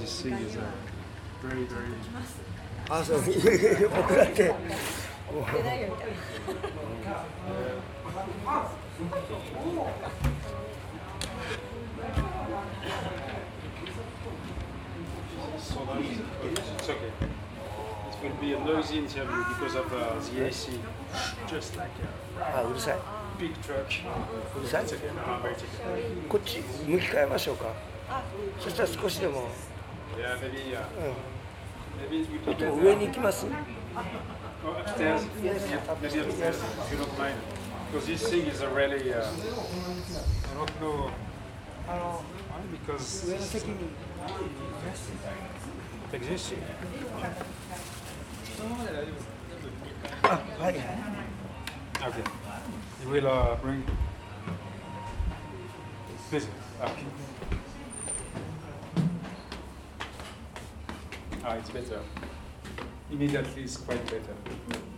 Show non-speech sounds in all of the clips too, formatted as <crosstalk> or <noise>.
this thing is uh, very, very. あそう僕だって So that is, it's okay. It will be a noisy interview because of uh, the AC. Just like あうるさい a big truck. うるさい It's okay. No, very okay. こっち向き変えましょうかそしたら少しでも、Yeah, maybe, uh, yeah. maybe we can oh, upstairs. Yes. Yeah, maybe upstairs, if you don't mind. Because this thing is a really, uh, I don't know. Why? Because it's, uh, it exists here. Oh, right, yeah. Okay. You will uh, bring... Please, okay. It's better. Immediately, it's quite better.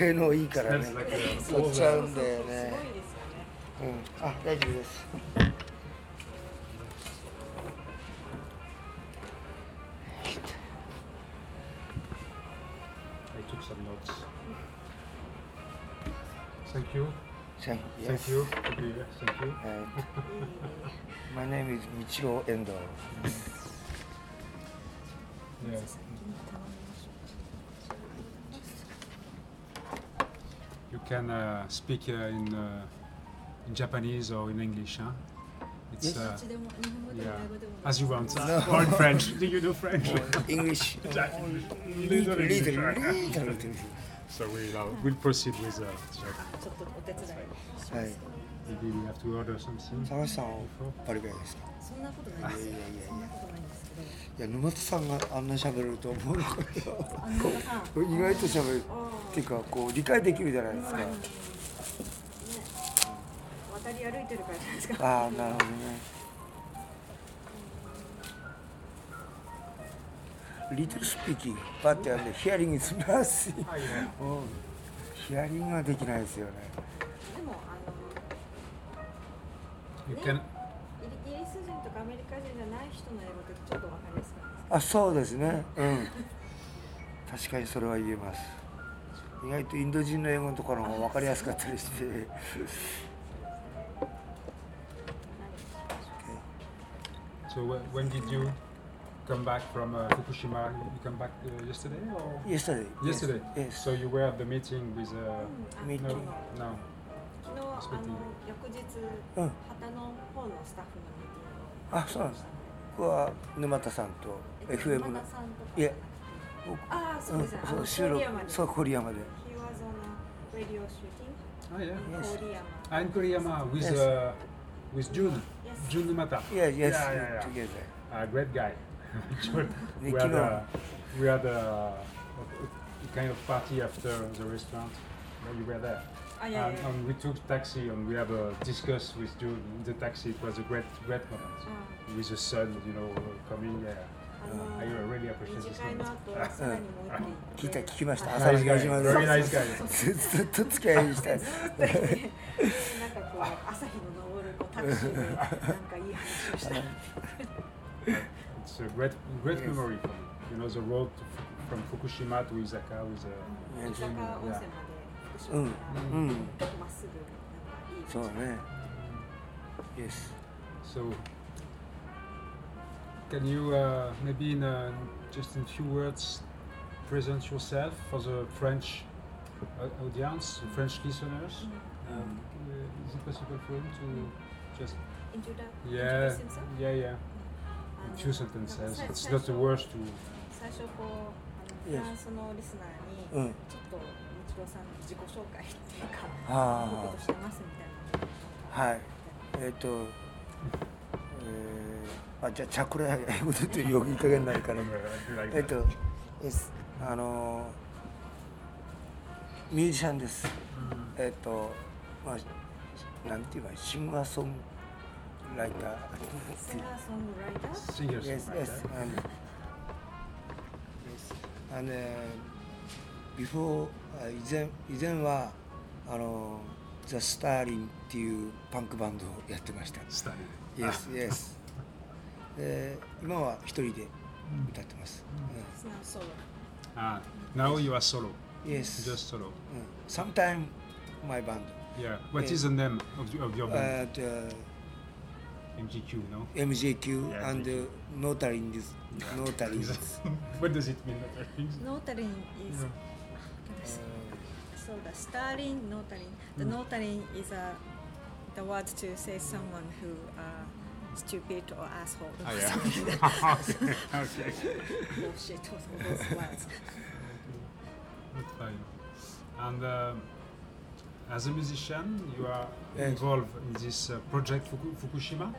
性能いいからね取っちゃうんだよねうんあ大丈夫です I took some notes. Thank you. Thank you. And my name is Michiro Endo. Yes. You can uh, speak uh, in uh, in Japanese or in English, huh? It's Yes. uh, どっちでも日本語でも yeah, 英語でも as you want. <laughs> Or in French. <laughs> Do you know French? English. Little <laughs> little, English, little, right? little. So we'll uh, we'll proceed with uh, check. ちょっとお手伝いします、はい。 Maybe we have to order something. 高橋さんはバリバリですか そんなことないです。いやいやいやいや。そんなことないんですけど。いや沼田さんがあんな喋ると思うのか <laughs> 意外と喋るっていうかこう理解できるじゃないですか。ね。渡り歩いてるからじゃないですか。ああなるほどね。リトルスピーキングバッてやるんでヒアリングす。みますうん。ヒアリングはできないですよね。でもあの You can 人じゃない人の英語ってちょっとわかりやすくないですかあそうですねうん確かにそれは言えます意外とインド人の英語のところが分かりやすかったりして So wh- when did you come back from uh, Fukushima? You come back uh, yesterday or yesterday yesterday? yes, So you were at the meeting with uh, うんあ Me no, no. 昨日あの翌日うん旗の方のスタッフのあそうなんです僕は沼田さんとえっと FM の山田さんとかいえ僕ああそううんですね、あのそう収録郡山でそう郡山で He was on a radio shooting Oh yeah. Yes. in Koriyama. Ah, in Koriyama with Yes. uh, with June. Yes. June Numata. yeah yes Yeah, yeah, yeah. together A great guy. <laughs> June. we Nicky had Long. a, we had a, a kind of party after the restaurant. Where you were there. Ah, yeah, and, yeah. and we took taxi and we have a discuss with June in the taxi. It was a great, great moment. Ah. With the sun, you know, coming. Yeah. あの I really appreciate 二次 this 会の moment. 後さらにもう一聞いた聞きましたあ朝 Nice 日 guy. が島 Very で nice guy. ずずっと付き合いにしたいずっといてなんかこう朝日の昇るこうタクシーでなんかいい話をした It's a great, great memory for me. You know, the road to, Fu- from Fukushima to Isaka with a 伊坂温泉まで 福島うんからうんまっすぐなんかいいそうだね yes So, can you uh, maybe in uh, just in few words present yourself for the French uh, audience, the French listeners? Um, uh, is it possible for you to just Introdu- yeah, introduce himself? yeah, yeah, あの a few sentences. さ It's 最 not 初 the worst to. 最初こうあの Yes. フランスのリスナーにうんちょっと 日郎さんの自己紹介っていうかあー。こういうことしてますみたいなはい。えっ、と、えーあじゃあチャクラ英語で言ってよくいい加減になるから <laughs> えっ.とあのミュージシャンです。えっとまあなんていうかシンガーソングライター？シンガーソングライター？Yes, songwriter. yes, and yes, and uh, before あ以前以前はあのザスターリンっていうパンクバンドをやってました。Style. Yes, yes. で今は一人で歌ってます。It's now solo Ah, now you are solo. うん Yes. Just solo. うん Sometime my band. Yeah. What Yeah. is the name of, the, of your band? Uh, MGQ, no? MJQ Yeah, and uh, Notarins. Notarins. what does it mean? Notarins? ノータリン is Yeah. So the starring notarin the notarin is a the word to say someone who uh, stupid or asshole or <laughs> yeah. something like that. <laughs> okay. okay. <laughs> bullshit or some those words That's fine. And uh, as a musician, you are involved in this uh, project Fuku- Fukushima?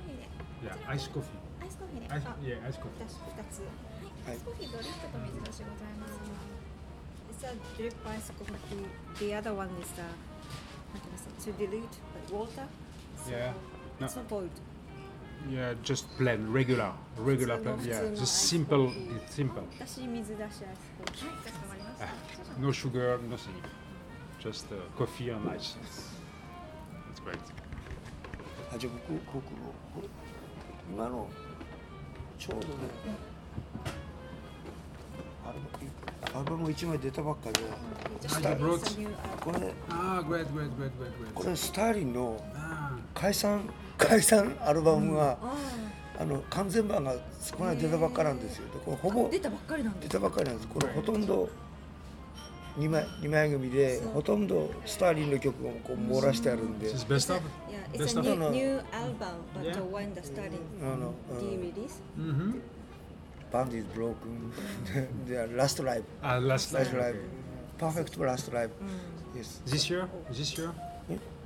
はい。 Or something? アイスミルク。 Uh, coffee. Coffee, please. コーヒーで Yeah, ice coffee. アイスコーヒーで Ice, あ yeah, ice coffee. 私2つアイスコーヒードリップと水出しございます It's a drip ice coffee the other one is the how can I say to dilute like water so Yeah. No. it's not boiled Yeah, just plain, regular, regular普通の plain. Yeah, 普通の just アイス simple. コーヒー It's simple. 私水出しアイスコーヒーはいかしこまりました Ah, no sugar, nothing. Just uh, coffee and ice. That's great. あじゃあ僕僕僕今のちょうどねアルバアルバム1枚出たばっかで Ah. これ Ah, great, great, great, great, こ great. れスターリンの Ah, 解散解散アルバムが、ああの完全版がこの間出たばっかなんですよ。でこれほぼあ出たばっかりなんです出たばっかりなんです。これほとんど2枚二枚組でほとんどスターリンの曲をこう網羅してあるんで this is best of. Yeah, it's a new, No, no. new album, but Yeah. the one the. Mm-hmm. バンディ is broken で last live Ah, last last live. okay. perfect last live うん yes This year? This year?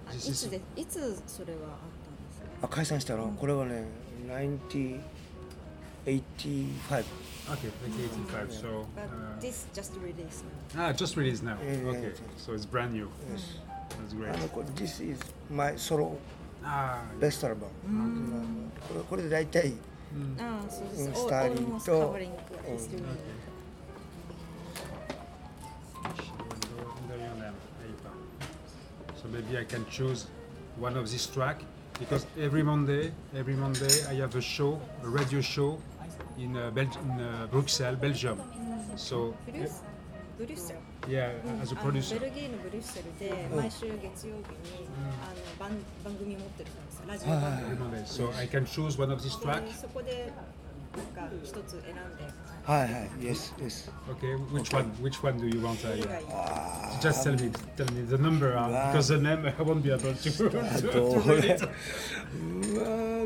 あいつでいつそれはあったんですかあ解散したのこれはね90 85 okay, 1985. So, But uh, this just released now. ah, just released now. Yeah, yeah, Okay, yeah. so it's brand new. yes That's あ great. のこれ This is my solo Ah, best album これこれで大体 mm. ああ、そうです。うん All- スターリン almost と covering what he's doing. So maybe I can in, uh, Bel- in uh, Bruxelles, Belgium. So, ブルースブルッセル yeah, mm, as a um, producer. So I can choose one of these tracks. Hi, hi. Yes, yes. Okay, which one? Which one do you want? Ah. just tell me, tell me the number, uh, because the name <laughs> I won't be able to, <laughs>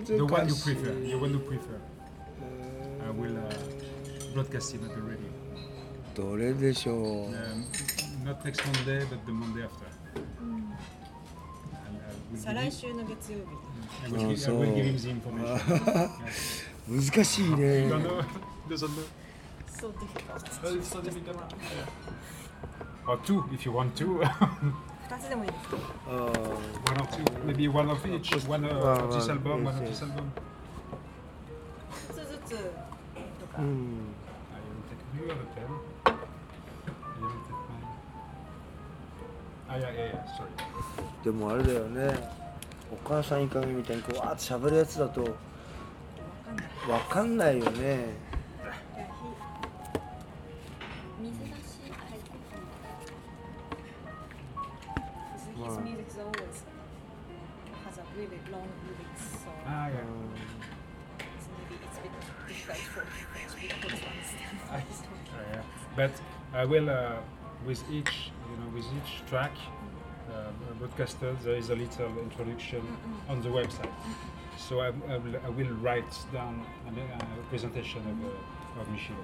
The one you prefer, the one you prefer. I will uh, broadcast it at the radio. どれでしょう Um, not next Monday, but the Monday after. And I will 再 give 来 him- 週の月曜日 I will, Oh, give, I will so- give him the information. 難<laughs> <laughs> しい You ね don't know? Doesn't know? So difficult Oh, it's so difficult. Or two, if you want two. 二つでもいいですか Uh, one or two. Maybe one of each. One uh, One, of this one, album, one yes, of yes. this album. 一つずつと か。でもあれだよね、お母さんいかげみたいにこうわーっとべるやつだと、わかんないよね。Really But I will, uh, with each, you know, with each track uh, broadcasted, there is a little introduction on the website. So I, I, will, I will write down a, a presentation of, uh, of Michiro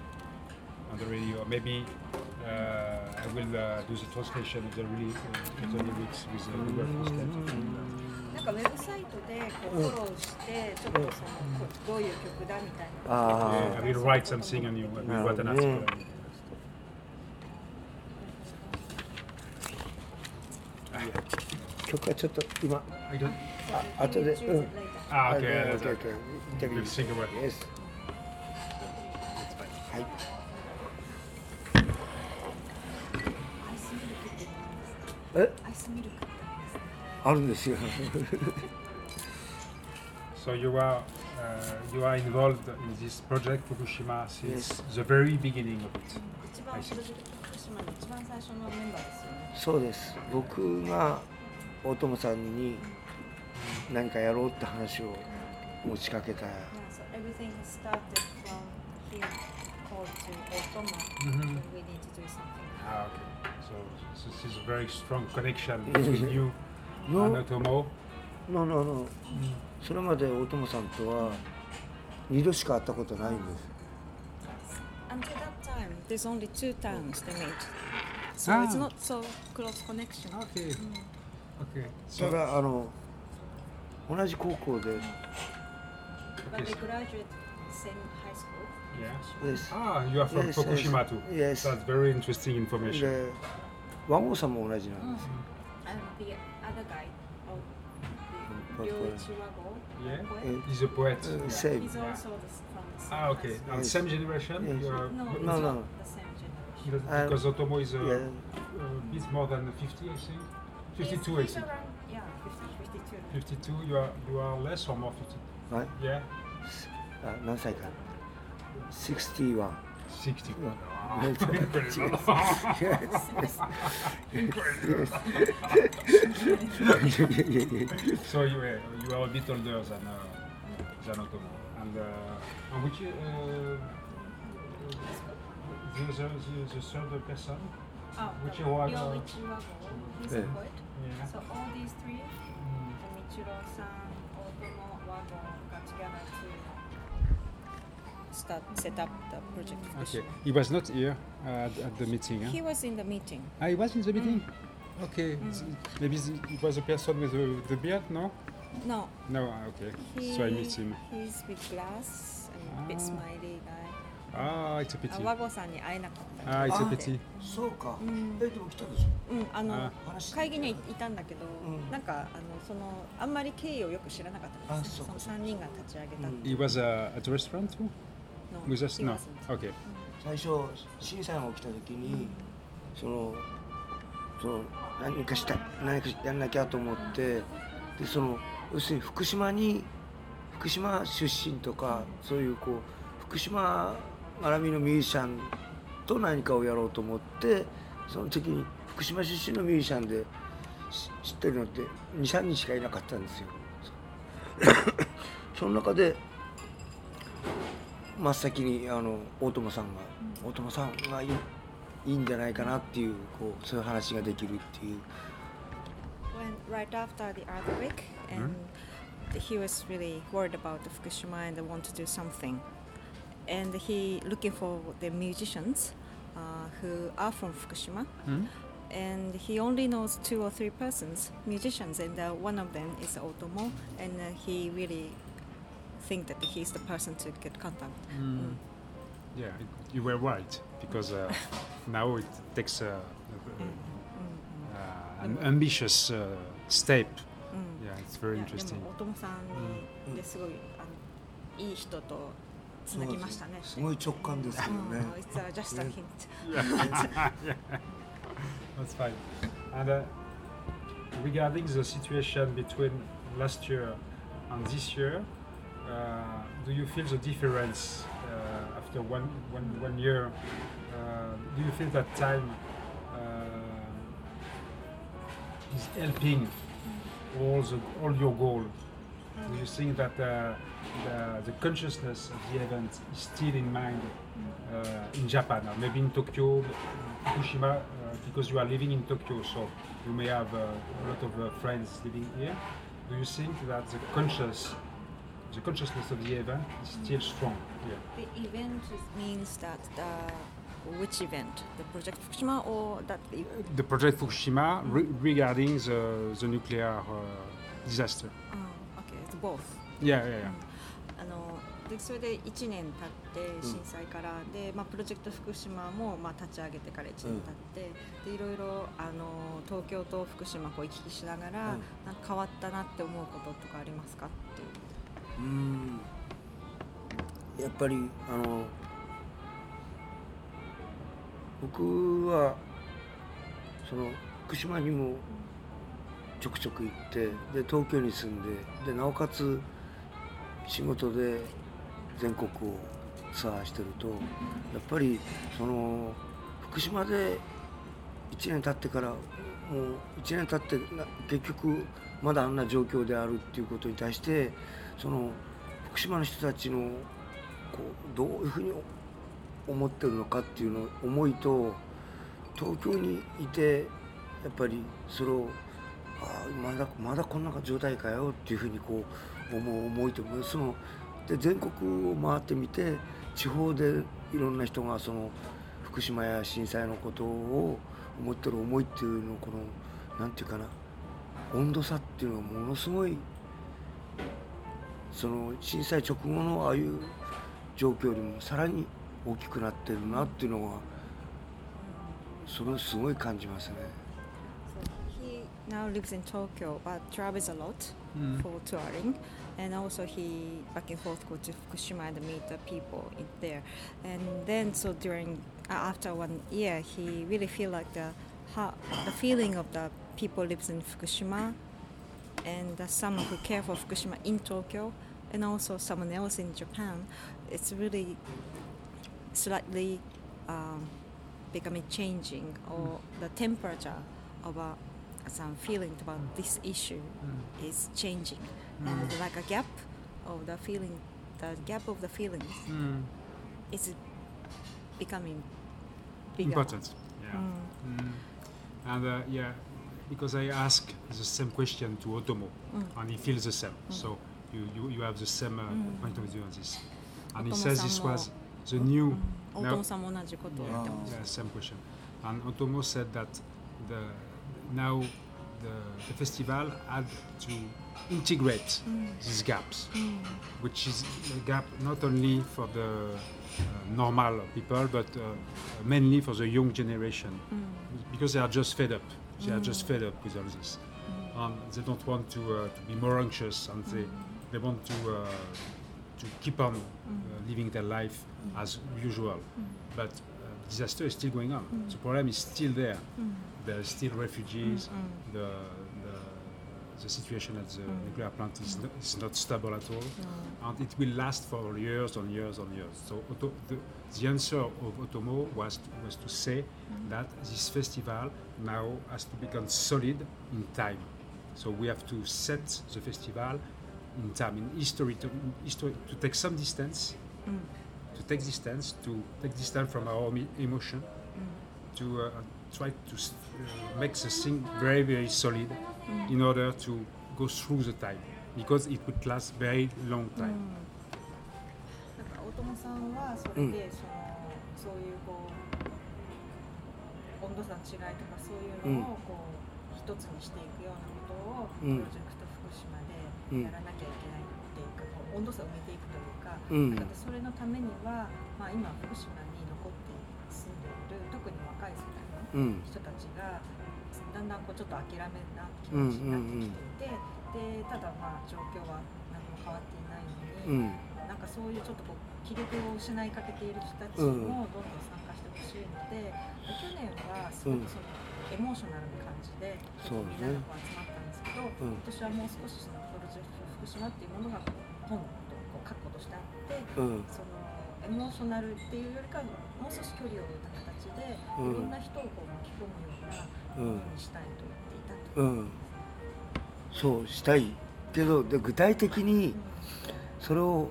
on the radio. Maybe uh, I will uh, do the translation of the, really, uh, of the lyrics with the Google Translate. なんかウェブサイトでこうフォローしてちょっとそのこうどういう曲だみたいな。あ Yeah, I will write something and you will write an Yeah. article. 曲はちょっと今 I don't. あ後で Choose うん it later. Ah, okay. Okay, that's okay, okay. okay. インタビュ We'll ー think about it. Yes. That's fine. はいえアイスミルクってあるんですよ So you are uh, you are involved in this project Fukushima since the very beginning of it. 一番プロジェクト福 そうです。僕が大友さんに何かやろうって話を持ちかけた。それまで大友さんとは2度しか会ったことないんです。there's only two towns they made. So ah. it's not so close connection. Ah, okay. Mm. Okay. So, ただあの同じ高校で。Okay. But we graduated same high school. Yeah. Yes. Ah, you are from yes, Fukushima yes. too. Yes. That's very interesting information. で、和合さんも同じなんです。Mm. And the other guy. Oh, Ryoichi Wago. Yeah. He's a poet. Uh, yeah. Same. He's also the s- from the same Ah, okay. high And Yes. same generation? Yes. You are- school. No, but- it's No, no. not the same generation. Because- Um, Because Otomo is a, yeah. a bit more than 50, I think. 52, I He's, he's think. around, yeah, 50, 52. 52. You are you are less or more 50? はい、 Yeah. あ何歳か61 60. Yeah. Ah, <laughs> <laughs> Yes. incredible. <laughs> so you are, you are a bit older than uh, than Otomo. And uh, and which uh, the, the, the, the third person? Oh, Ichiwago. Ryoichi Wago, he's a Yeah. poet. Yeah. So all these three, Mm. Michiro-san, Otomo, Wago got together to start set up the project. Okay. He was not here uh, at, at the meeting. Huh? He was in the meeting. Ah, he was in the meeting. Okay. S- Maybe it was a person with the, the beard, no? No, No. ah, Okay. he, So I missed him. he's with glass and a bit Ah. smiley guy. Ah, it's a pity. あ、和合さんに会えなかった。Ah, it's a あ pity. そうか、うんえでも来たでしうん、あの会議にはいたんだけど、うんなんかあのそのあんまり経緯をよく知らなかったんですね。あそうかその三人が立ち上げた。うん He was uh, at restaurant too? の With us? he No. Okay. 最初審査が起きた時にそのその何かしたい何かやんなきゃと思ってでその要するに福島に福島出身とかそういうこう福島絡みのミュージシャンと何かをやろうと思ってその時に福島出身のミュージシャンでし知ってるのって23人しかいなかったんですよ。その中で真っ先にあの大友さんが大友さんがいいいいんじゃないかなっていうこうそういう話ができるっていう When right after the earthquake, and he was really worried about the Fukushima and want to do something, and he looking for the musicians uh, who are from Fukushima, Hmm? and he only knows two or three persons, musicians, and uh, one of them is Otomo, and uh, he really think that he's the person to get contact. Mm. Yeah, it, you were right because uh, <laughs> now it takes uh, uh, an ambitious uh, step. うん Yeah, it's very いやで interesting. も大友さんにですごい、あのいい人とつなぎましたね。すごい直感ですよね。 Oh, it's uh, just a hint. That's fine. And uh, regarding the situation between last year and this year, uh, do you feel the difference uh, after one, one, one year? Uh, do you feel that time uh, is helping all, the, all your goal? Do you think that uh, the, the consciousness of the event is still in mind uh, in Japan, maybe in Tokyo, Fukushima, uh, because you are living in Tokyo, so you may have uh, a lot of uh, friends living here. Do you think that the conscious, the consciousness of the event is still strong here? The event means that the which event? The Project Fukushima or that? e- The project Fukushima re- regarding the, the nuclear uh, disaster. Oh, okay, it's both. Yeah, yeah, yeah. あのでそれで1年経って震災から、で、まあ、プロジェクト福島も、まあ、立ち上げてから1年経って、でいろいろあの東京と福島こう行き来しながら、うんなんか変わったなって思うこととかありますかっていう。うんやっぱりあの僕はその福島にもちょくちょく行ってで東京に住んででなおかつ仕事で全国をツアーしてるとやっぱりその福島で1年経ってからもう1年経って結局まだあんな状況であるっていうことに対してその福島の人たちのこうどういうふうに思ってるのかっていうの思いと東京にいてやっぱりそれをああまだまだこんな状態かよっていうふうにこう思う思いとそので全国を回ってみて地方でいろんな人がその福島や震災のことを思ってる思いっていうのをこのなんていうかな温度差っていうのはものすごいその震災直後のああいう状況よりもさらに大きくなってるなっていうのはそれをすごい感じますね。 So he now lives in Tokyo but travels a lot Mm. for touring and also he back and forth go to Fukushima and meet the people in there and then so during uh, after one year he really feel like the how, the feeling of the people lives in Fukushima and the someone who care for Fukushima in Tokyo and also someone else in Japan it's really slightly um, becoming changing or the temperature of a some feeling about this issue Mm. is changing and like a gap of the feeling the gap of the feelings Mm. is becoming bigger Important. Yeah. Mm. Mm. And uh, yeah, because I ask the same question to Otomo, Mm. and he feels the same. So you, you, you have the same uh, Mm. point of view on this. And he Otomo-san says this was the new. Yeah, same question. And Otomo said that the now the, the festival had to integrate mm. these gaps, mm. which is a gap not only for the uh, normal people, but uh, mainly for the young generation, mm. because they are just fed up. They are just fed up with all this. They don't want to, uh, to be more anxious, and they, they want to uh, to keep on uh, mm-hmm. living their life mm-hmm. as usual. Mm-hmm. But uh, disaster is still going on. The problem is still there. There are still refugees. The, the the situation at the nuclear plant is, not, is not stable at all, and it will last for years and years and years. So Otto, the, the answer of Otomo was was to say that this festival now has to become solid in time. So we have to set the festival in time, in history, to, in history, to take some distance, to take distance, to take distance from our emo- emotion, to uh, try to s- uh, make the thing very, very solid in order to go through the time, because it would last very long time. なんか大友さんはそれで、そのそういうこう温度差の違いとかそういうのをこう一つにしていくようなことを、うんプロジェクト福島でうん にやらなきゃいけないっていうか、こう温度差を埋めていくというか、うん。だからそれのためには、まあ、今福島に残って住んでいる特に若い世代のうん。人たちがだんだんこうちょっと諦めな気持ちになってきていて、でただまあ状況は何も変わっていないのに、うん。なんかそういうちょっとこう気力を失いかけている人たちもどんどん参加してほしいので、去年はすごくそのエモーショナルな感じで、みんねなが集まったんですけど、うん。今年はもう少しその福島っていうものが本とこう確固としてあって、うん。そのエモーショナルっていうよりかはもう少し距離を置いた形で、うん。いろんな人をこう巻き込むようなものにしたいと言っていたと。うん。そうしたいけどで具体的にそれを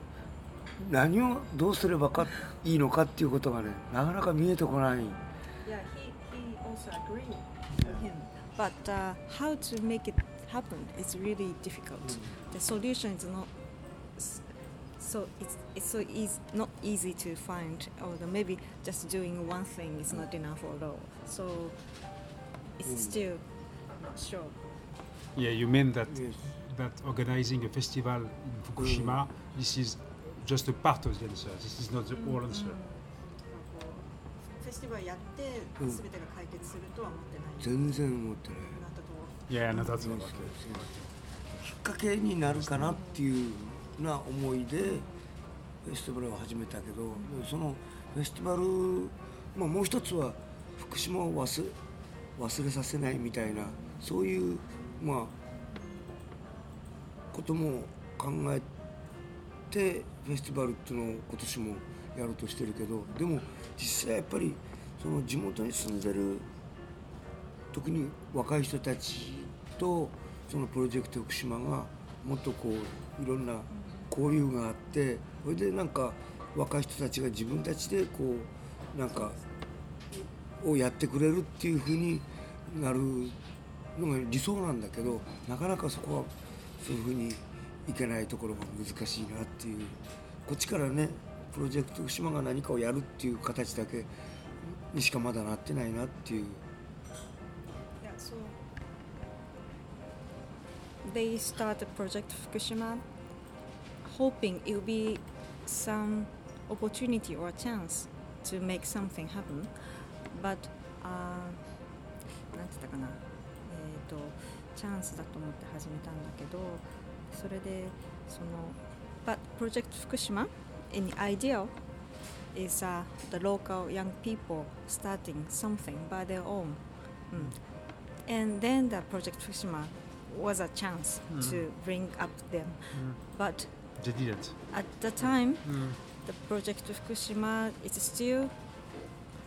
何をどうすればかいいのかっていうことがねなかなか見えてこない。Yeah, he, he also agreed with him. But uh, how to make it happen is really difficult. The solution is not s- so it's it's so easy not easy to find or maybe just doing one thing is not enough although so it's Mm. still not sure Yeah, you mean that Yes. that organizing a festival in Fukushima, this is just a part of the answer. This is not the whole answer. フェスティバルやってうん全てが解決するとは思ってない。全然思ってない Not at all. Yeah, no, that's そう not そう okay. きっかけになるかなっていうな思いでフェスティバルを始めたけどそのフェスティバル、まあ、もう一つは福島を忘れ忘れさせないみたいなそういうまあことも考えてフェスティバルっていうのを今年もやろうとしてるけどでも実際やっぱりその地元に住んでる特に若い人たちとそのプロジェクト福島がもっとこういろんな交流があってそれでなんか若い人たちが自分たちでこうなんかをやってくれるっていうふうになるのが理想なんだけどなかなかそこはそういうふうにいけないところが難しいなっていうこっちからねプロジェクト福島が何かをやるっていう形だけにしかまだなってないなっていう they start the project Fukushima hoping it will be some opportunity or chance to make something happen. But uh, なんて言ったかな、えー、とチャンスだと思って始めたんだけどそれでその But Project Fukushima in ideal is uh, the local young people starting something by their own. Mm. And then the Project Fukushima was a chance hmm. to bring up them. Hmm. But They didn't. at the time, hmm. the Project of Fukushima is still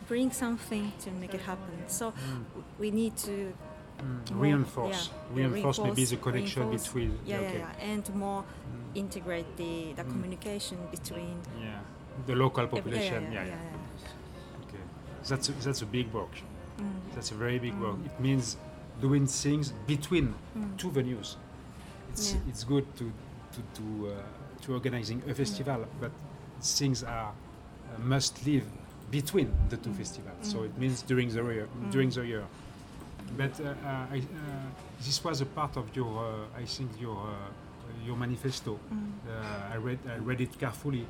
bring something to make it happen. So we need to more- Reinforce. yeah, yeah, reinforce maybe the connection reinforce- between. yeah, okay. yeah, yeah, and more integrate the, the communication between Yeah. The local population. yeah, Yeah, yeah, yeah. Okay. That's a, that's a big work. Mm. That's a very big work. It means doing things between Mm. two venues. It's Yeah. it's good to to to, uh, to organizing a festival, but things are uh, must live between the two festivals. So it means during the year. During the year. But uh, uh, I, uh, this was a part of your, uh, I think your uh, your manifesto. Uh, I read I read it carefully,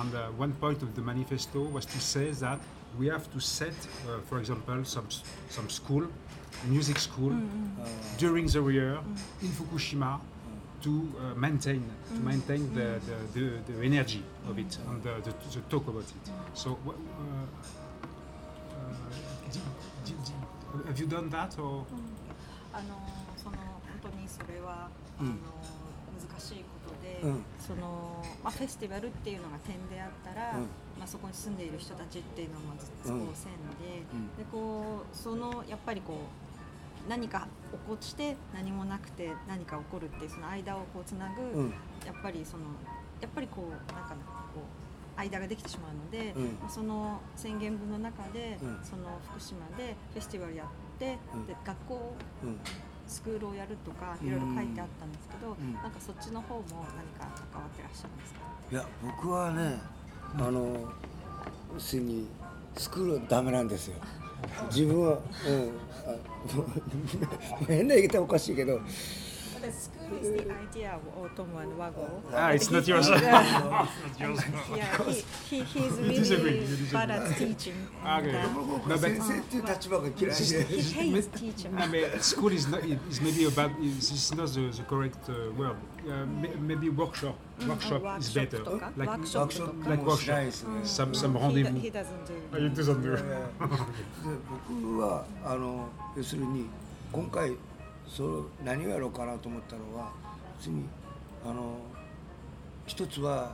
and uh, one point of the manifesto was to say that we have to set, uh, for example, some s- some school, music school, during the year in Fukushima to uh, maintain to maintain the, the, the, the energy of it and the, the, the talk about it. So. wha- Uh, uh, di- di- di- have you done that or? あのその本当にそれは、うんあの難しいことで、うん そのまあフェスティバルっていうのが点であったら、うん。まあそこに住んでいる人たちっていうのはまずうんこう線で、うん。でこうそのやっぱりこう何か起こして何もなくて何か起こるっていうその間をこうつなぐ、うん。やっぱりそのやっぱりこうなんかこう間ができてしまうので、うん。その宣言文の中で、うん。その福島でフェスティバルやって、うん。で学校うんスクールをやるとかうん。いろいろ書いてあったんですけど、ん。なんかそっちの方も何か関わってらっしゃるんですか？いや僕はねあの要するにスクールはダメなんですよ。自分は、うん、あ <laughs> 変な言い方はおかしいけど。The who is the idea of Otomo and Wago. Ah, it's not yours. <laughs> <laughs> yeah, he, he, he's really bad at teaching. Ah, okay. Uh, no, but, oh, but he, he hates teaching. I mean, school is not, is maybe about, is, is not the, the correct uh, word. Uh, maybe workshop. Mm, workshop, workshop is better. Toka? Like workshop, workshop, like workshop. Nice. Mm. Some, some rendezvous. He, he doesn't do. Oh, he doesn't do. <laughs> 僕はあの要するに今回そう何をやろうかなと思ったのは要するにあの一つは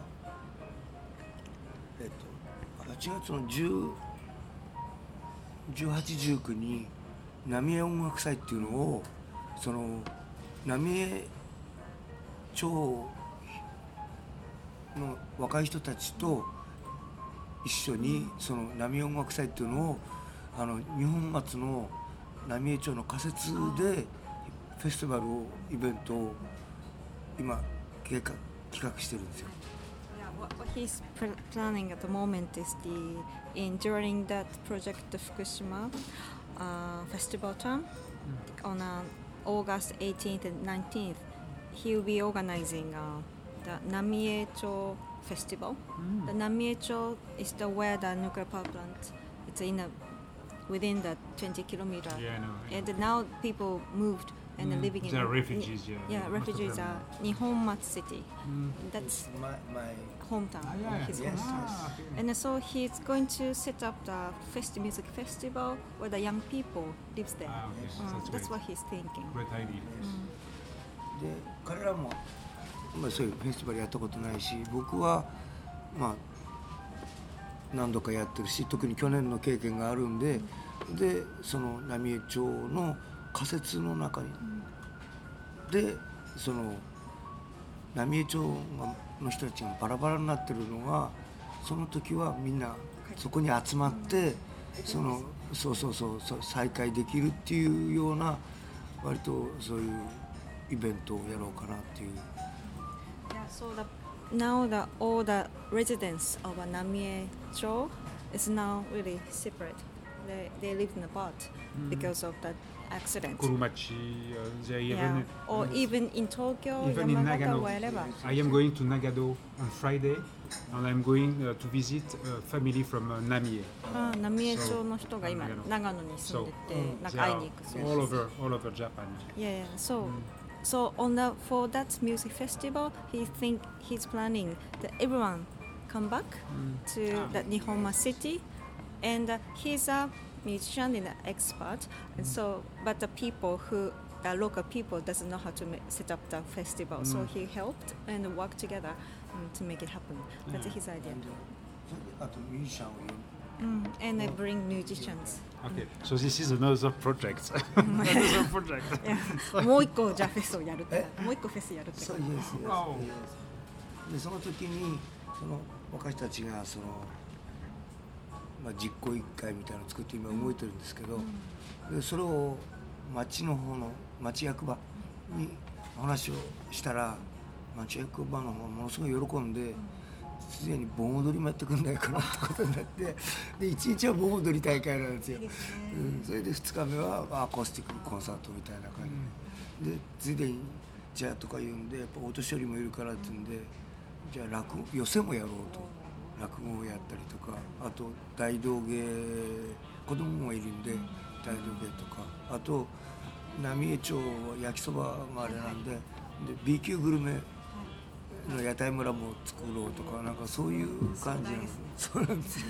えっと8月の10 1819に浪江音楽祭っていうのをその浪江町の若い人たちと一緒にその浪江音楽祭っていうのをあの日本松の浪江町の仮設でフェスティバルをイベントを今計画企画してるんですよ。 Yeah, what, what he's pl- planning at the moment is the in during that project the Fukushima uh, festival term on uh, August 18th and 19th. He will be organizing uh, the Namiecho festival. The Namiecho is the where the nuclear power plant. It's in a within the 20 kilometer. Yeah, I know. I know. And now people moved and Mm, living in. they're refugees, yeah. Yeah, refugees are Nihonmatsu city. Mm. That's my, my hometown. Ah, yeah, his Yes, hometown. Ah, okay. And so he's going to set up the festi- music festival where the young people lives there. Ah, okay. Uh, That's, that's what he's thinking. Great idea. で彼らも、まあ、そういうフェスティバルやったことないし僕はまあ何度かやってるし特に去年の経験があるんででその浪江町の仮設の中に、でその浪江町の人たちがバラバラになってるのがその時はみんなそこに集まって、そ,のそうそうそう,再会できるっていうような割とそういうイベントをやろうかなっていう。Now the all residents of 浪江町。is now really separate. because of the accidents. Kurumachi, uh, yeah. or even in Tokyo, even in Nagano. wherever. I am going to Nagano on Friday, and I'm going uh, to visit a family from uh, Namie. Ah, Namie so, 町の人が今 Nagano に住んでて、so, なんか会いに行くそうです。All over, all over Japan. Yeah, so. Mm. So on the for that music festival, he think he's planning that everyone come back mm. to ah. the Nihonmatsu city, and uh, he's a musician and an expert, and so but the people who the local people doesn't know how to ma- set up the festival, so he helped and worked together um, to make it happen. That's his idea. あとミュージシャンを呼ん Mm, and I bring musicians. Okay, so this is another project. <laughs> another project. <laughs> もう一個じゃあフェスをやるってもう一個フェスやるってそうイエスイエスイエ Wow. スでその時にその私たちがその、 まあ、実行委員会みたいなのを作って今動いてるんですけど、でそれを町の方の町役場に話をしたら町役場の方がものすごい喜んで。すでに盆踊りもやってくんないかなってことになってで1日は盆踊り大会なんですよ、うん、それで2日目はアコースティックコンサートみたいな感じ。で、でついでにじゃあとか言うんでやっぱお年寄りもいるからって言うんでじゃあ落語寄席もやろうと落語をやったりとかあと大道芸子供もいるんで大道芸とかあと浪江町は焼きそばがあれなんでで B 級グルメの屋台村も作ろうとかなんかそういう感じなんですそうなんですよ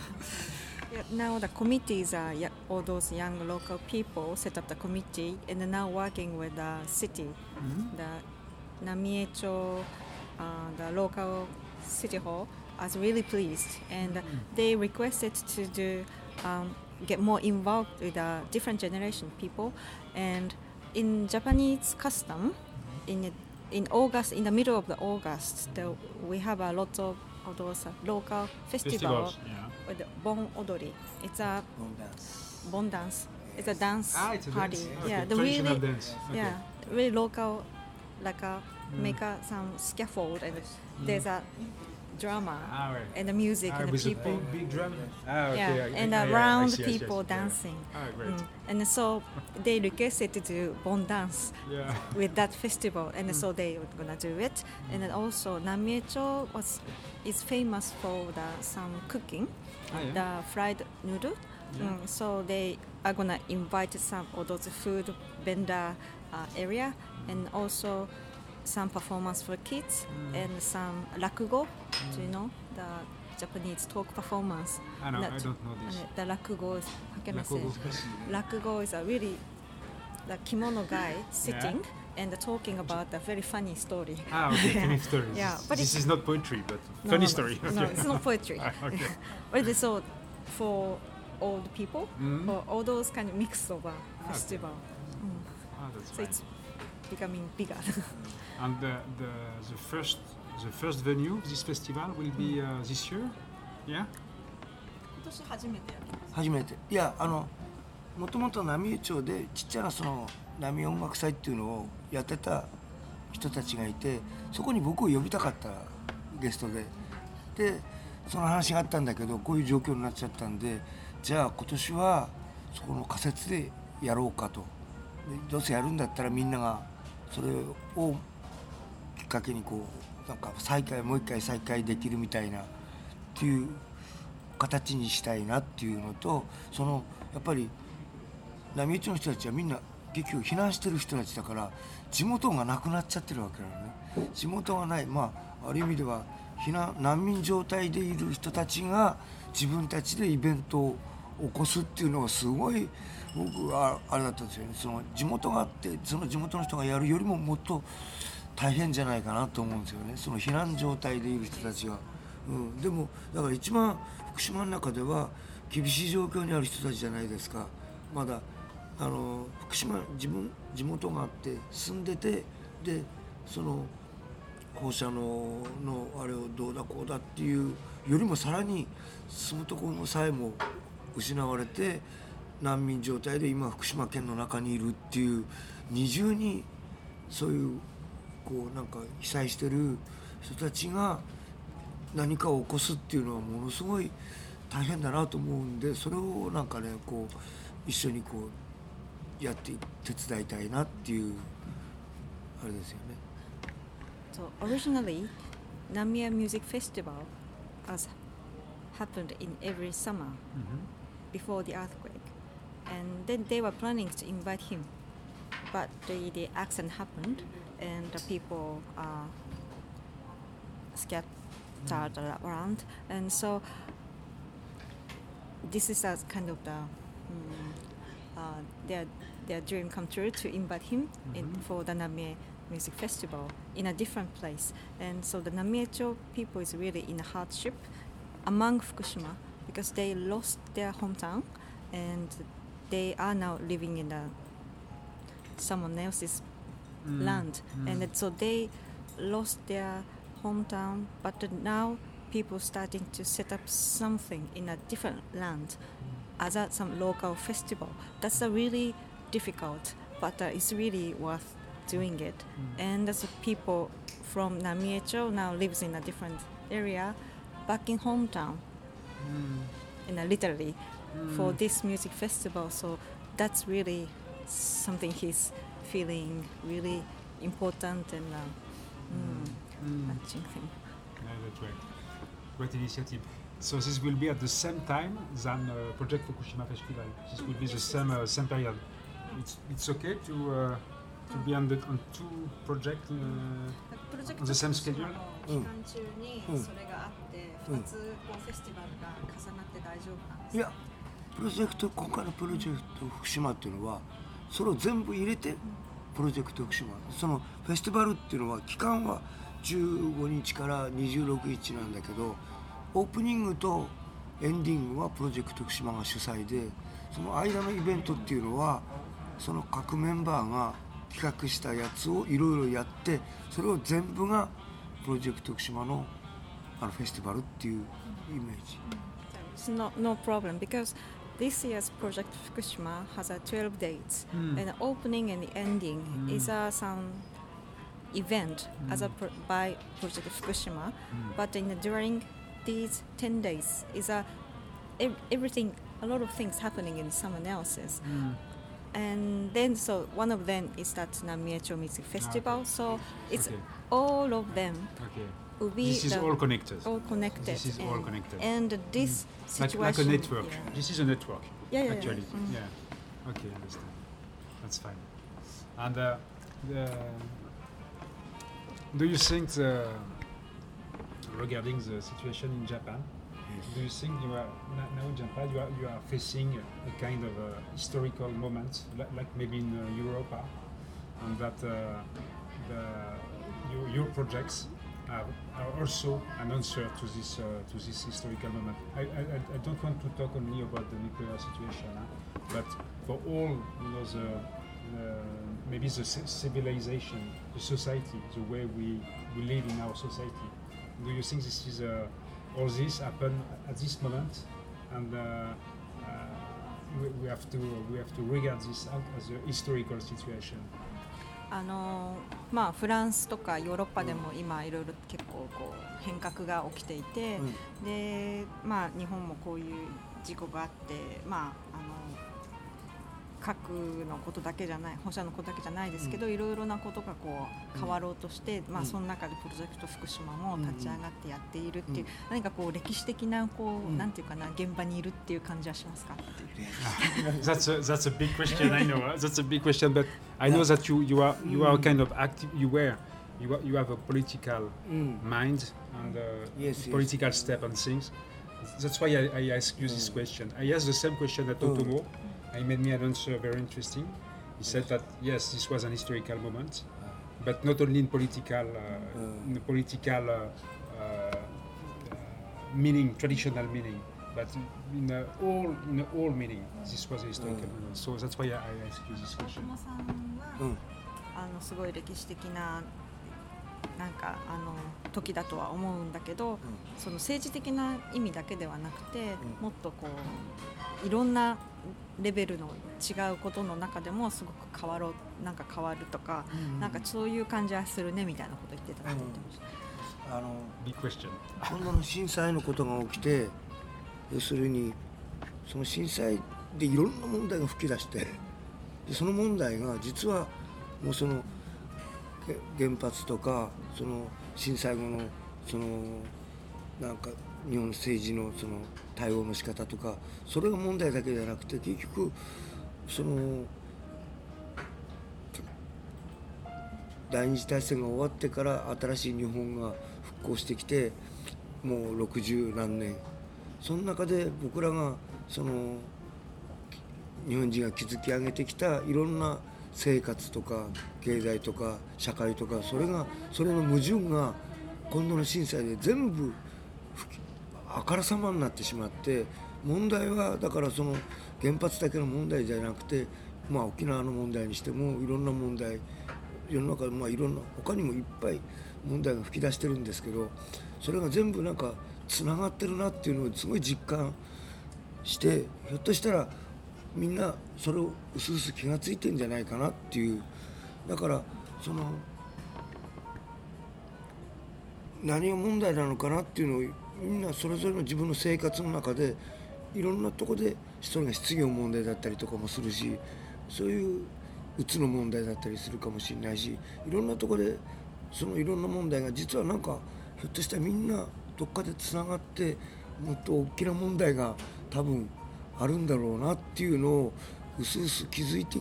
now the committees are all those young local people set up the committee and now working with the city, the Namiecho, uh, the local city hall. I was really pleased, and mm. they requested to do um, get more involved with uh, different generation people, and in Japanese custom, in in August, in the middle of the August, the, we have a lot of those local festival, yeah. the Bon Odori. It's a Bon dance. Bon dance. It's a dance ah, it's a party. Dance. Okay. Yeah, the Traditional really, dance. Okay. yeah, really local, like a mm. make a, some scaffold and there's a mm drama Ah, right. and the music Ah, and the people. big, big drum. Ah, okay. yeah, I- and I- yeah, around see, I see, see. people Yeah. dancing. Ah, great. Mm. And so they requested to do Bon dance Yeah. with that festival, and so they were gonna do it. And then also Namiecho was is famous for the some cooking, Ah, yeah. the fried noodle. Mm, so they are gonna invite some of those food vendor uh, area, and also some performance for kids and some rakugo. Do you know the Japanese talk performance? Ah, no, I don't know this. The rakugo is how can I say? Rakugo. Rakugo is a really the kimono guy <laughs> sitting and talking about a very funny story. Ah, okay, <laughs> funny story. Yeah, This- but this is not poetry, but No, funny no, story. No, Okay. it's not poetry. <laughs> Ah, okay. but it's so for old people, Mhm. for all those kind of mix of a festival. Mm. Ah, that's So fine. it's becoming bigger. And the, the, the first the first venue of this festival will be uh, this year? Yeah? 今年初めてやります。初めていやあのもともと浪江町でちっちゃなその浪江音楽祭っていうのをやってた人たちがいてそこに僕を呼びたかったゲストででその話があったんだけどこういう状況になっちゃったんでじゃあ今年はそこの仮設でやろうかとでどうせやるんだったらみんながそれをきっかけにこうなんか再開もう一回再開できるみたいなっていう形にしたいなっていうのとそのやっぱり浪江町の人たちはみんな結局避難してる人たちだから地元がなくなっちゃってるわけなのね。地元がない。まあある意味では避難難民状態でいる人たちが自分たちでイベントを起こすっていうのがすごい僕はあれだったんですよね。その地元があってその地元の人がやるよりももっと大変じゃないかなと思うんですよね。その避難状態でいる人たちが、うん、でもだから一番福島の中では厳しい状況にある人たちじゃないですか。まだあの福島自分地元があって住んでてでその放射能のあれをどうだこうだっていうよりもさらに住むところさえも失われて難民状態で今福島県の中にいるっていう二重にそういうこうなんか被災してる人たちが何かを起こすっていうのはものすごい大変だなと思うんでそれをなんかねこう一緒にこうやって手伝いたいなっていうあれですよね。So originally, Namia Music Festival has happened in every summer Mhm. before the earthquake, and then they were planning to invite him, but the, the accident happened, and the people are scattered around, and so this is a kind of the mm, uh, their their dream come true to invite him in Mhm. for the Namie Music Festival in a different place, and so the Namiecho people is really in a hardship among Fukushima because they lost their hometown and they are now living in a someone else's Mm. land Mm. and so they lost their hometown but now people starting to set up something in a different land as a some local festival that's a really difficult but uh, it's really worth doing it Mm. and as people from Namiecho now lives in a different area back in hometown Mm. in a literally for Mm. this music festival. So that's really something he's feeling really important and uh, mm, Mm. matching thing. Yeah, that's right. Great initiative. So this will be at the same time than uh, Project Fukushima Festival. This will be the same uh, same period. It's it's okay to uh, to be on the on two projects. Uh, On the same schedule? 期間中にうんそれがあって、うん二つこうフェスティバルが重なって大丈夫なんですかいやプロジェクト今回のプロジェクト福島っていうのは それを全部入れてプロジェクト福島そのフェスティバルっていうのは期間は15日から26日なんだけどオープニングとエンディングはプロジェクト福島が主催でその間のイベントっていうのはその各メンバーが企画したやつをいろいろやってそれを全部がプロジェクト福島のあのフェスティバルっていうイメージ。No, no problem because this year's project Fukushima has a 12 dates Mm. and the opening and the ending Mm. is a some event as a pro- by project Fukushima Mm. but in during these 10 days is a ev- everything a lot of things happening in someone else's Mm. and then so one of them is that Namiecho Music Festival so it's Okay. all of them Okay. Will be This is the- all connected. all connected This is all connected. and this like, situation like a network. yeah. This is a network. Yeah, yeah, yeah. actually. Mm. Yeah. Okay, understand. That's fine. And uh, the, do you think the, regarding the situation in Japan, do you think you are now in Japan you are you are facing a kind of a historical moment, like, like maybe in uh, Europe, uh, and that uh, the, your, your projects are, are also an answer to this uh, to this historical moment. I, I, I- don't want to talk only about the nuclear situation, huh? but for all you know the, the maybe the civilization, the society, the way we, we live in our society. Do you think this is uh, all this happen at this moment, and uh, uh, we, we have to we have to regard this as a historical situation? あのまあフランスとかヨーロッパでも今いろいろ結構こう変革が起きていて、でまあ日本もこういう事故があってまああの核のことだけじゃない放射のことだけじゃないですけど、いろいろなことがこう変わろうとして、まあその中でプロジェクト福島も立ち上がってやっているっていう、何かこう歴史的なこう、なんていうかな現場にいるっていう感じはしますか。that's a that's a big question. I know uh, that's a big question, but I know that you you are you are kind of active. You were you are, you have a political うん、mind and uh, Yes, yes. political step on things. That's why I, I ask you this question. I asked the same question at Mm. Otomo. I made me an answer very interesting. He said that yes, this was an historical moment, but not only in political uh, Mm. in the political uh, uh, meaning, traditional meaning, but in uh, all in all meaning, this was a historical Mm. moment. So that's why I, I ask you this 大 question. あのすごい歴史的ななんかあの時だとは思うんだけど、その政治的な意味だけではなくて、んもっとこういろんなレベルの違うことの中でもすごく変わろうなんか変わるとか、なんかそういう感じはするねみたいなこと言ってたって言ってました。あの.今度の震災のことが起きて要するにその震災でいろんな問題が吹き出してでその問題が実はもうそのげ原発とかその震災後のそのなんか日本政治のその対応の仕方とかそれが問題だけじゃなくて結局その第二次大戦が終わってから新しい日本が復興してきてもう60何年。その中で僕らがその日本人が築き上げてきたいろんな生活とか経済とか社会とかそれがそれの矛盾が今度の震災で全部あからさまになってしまって問題はだからその原発だけの問題じゃなくて、まあ、沖縄の問題にしてもいろんな問題世の中まあいろんな他にもいっぱい問題が吹き出してるんですけどそれが全部なんかつながってるなっていうのをすごい実感してひょっとしたらみんなそれを薄々気が付いてんじゃないかなっていう。だからその何が問題なのかなっていうのをみんなそれぞれの自分の生活の中でいろんなとこでそれが失業問題だったりとかもするしそういううつの問題だったりするかもしれないしいろんなとこでそのいろんな問題が実はなんかひょっとしたらみんなどっかでつながってもっと大きな問題が多分あるんだろうなっていうのをうすうす気づいて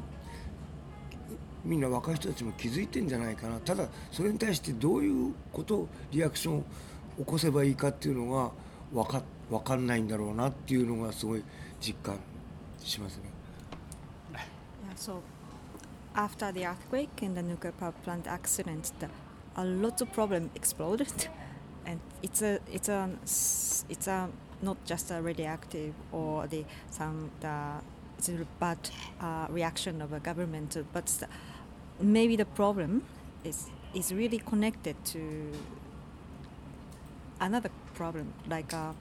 みんな若い人たちも気づいてんじゃないかな。ただそれに対してどういうことリアクションを起こせばいいかっていうのが分か分かんないんだろうなっていうのがすごい実感しますね。Yeah, so after the earthquake and the nuclear power plant accident, the, a lot of problem exploded, and it's a it's a it's a not just a radioactive or the some the it's a bad uh, reaction of a government, but the, maybe the problem is is really connected to another problem like uh,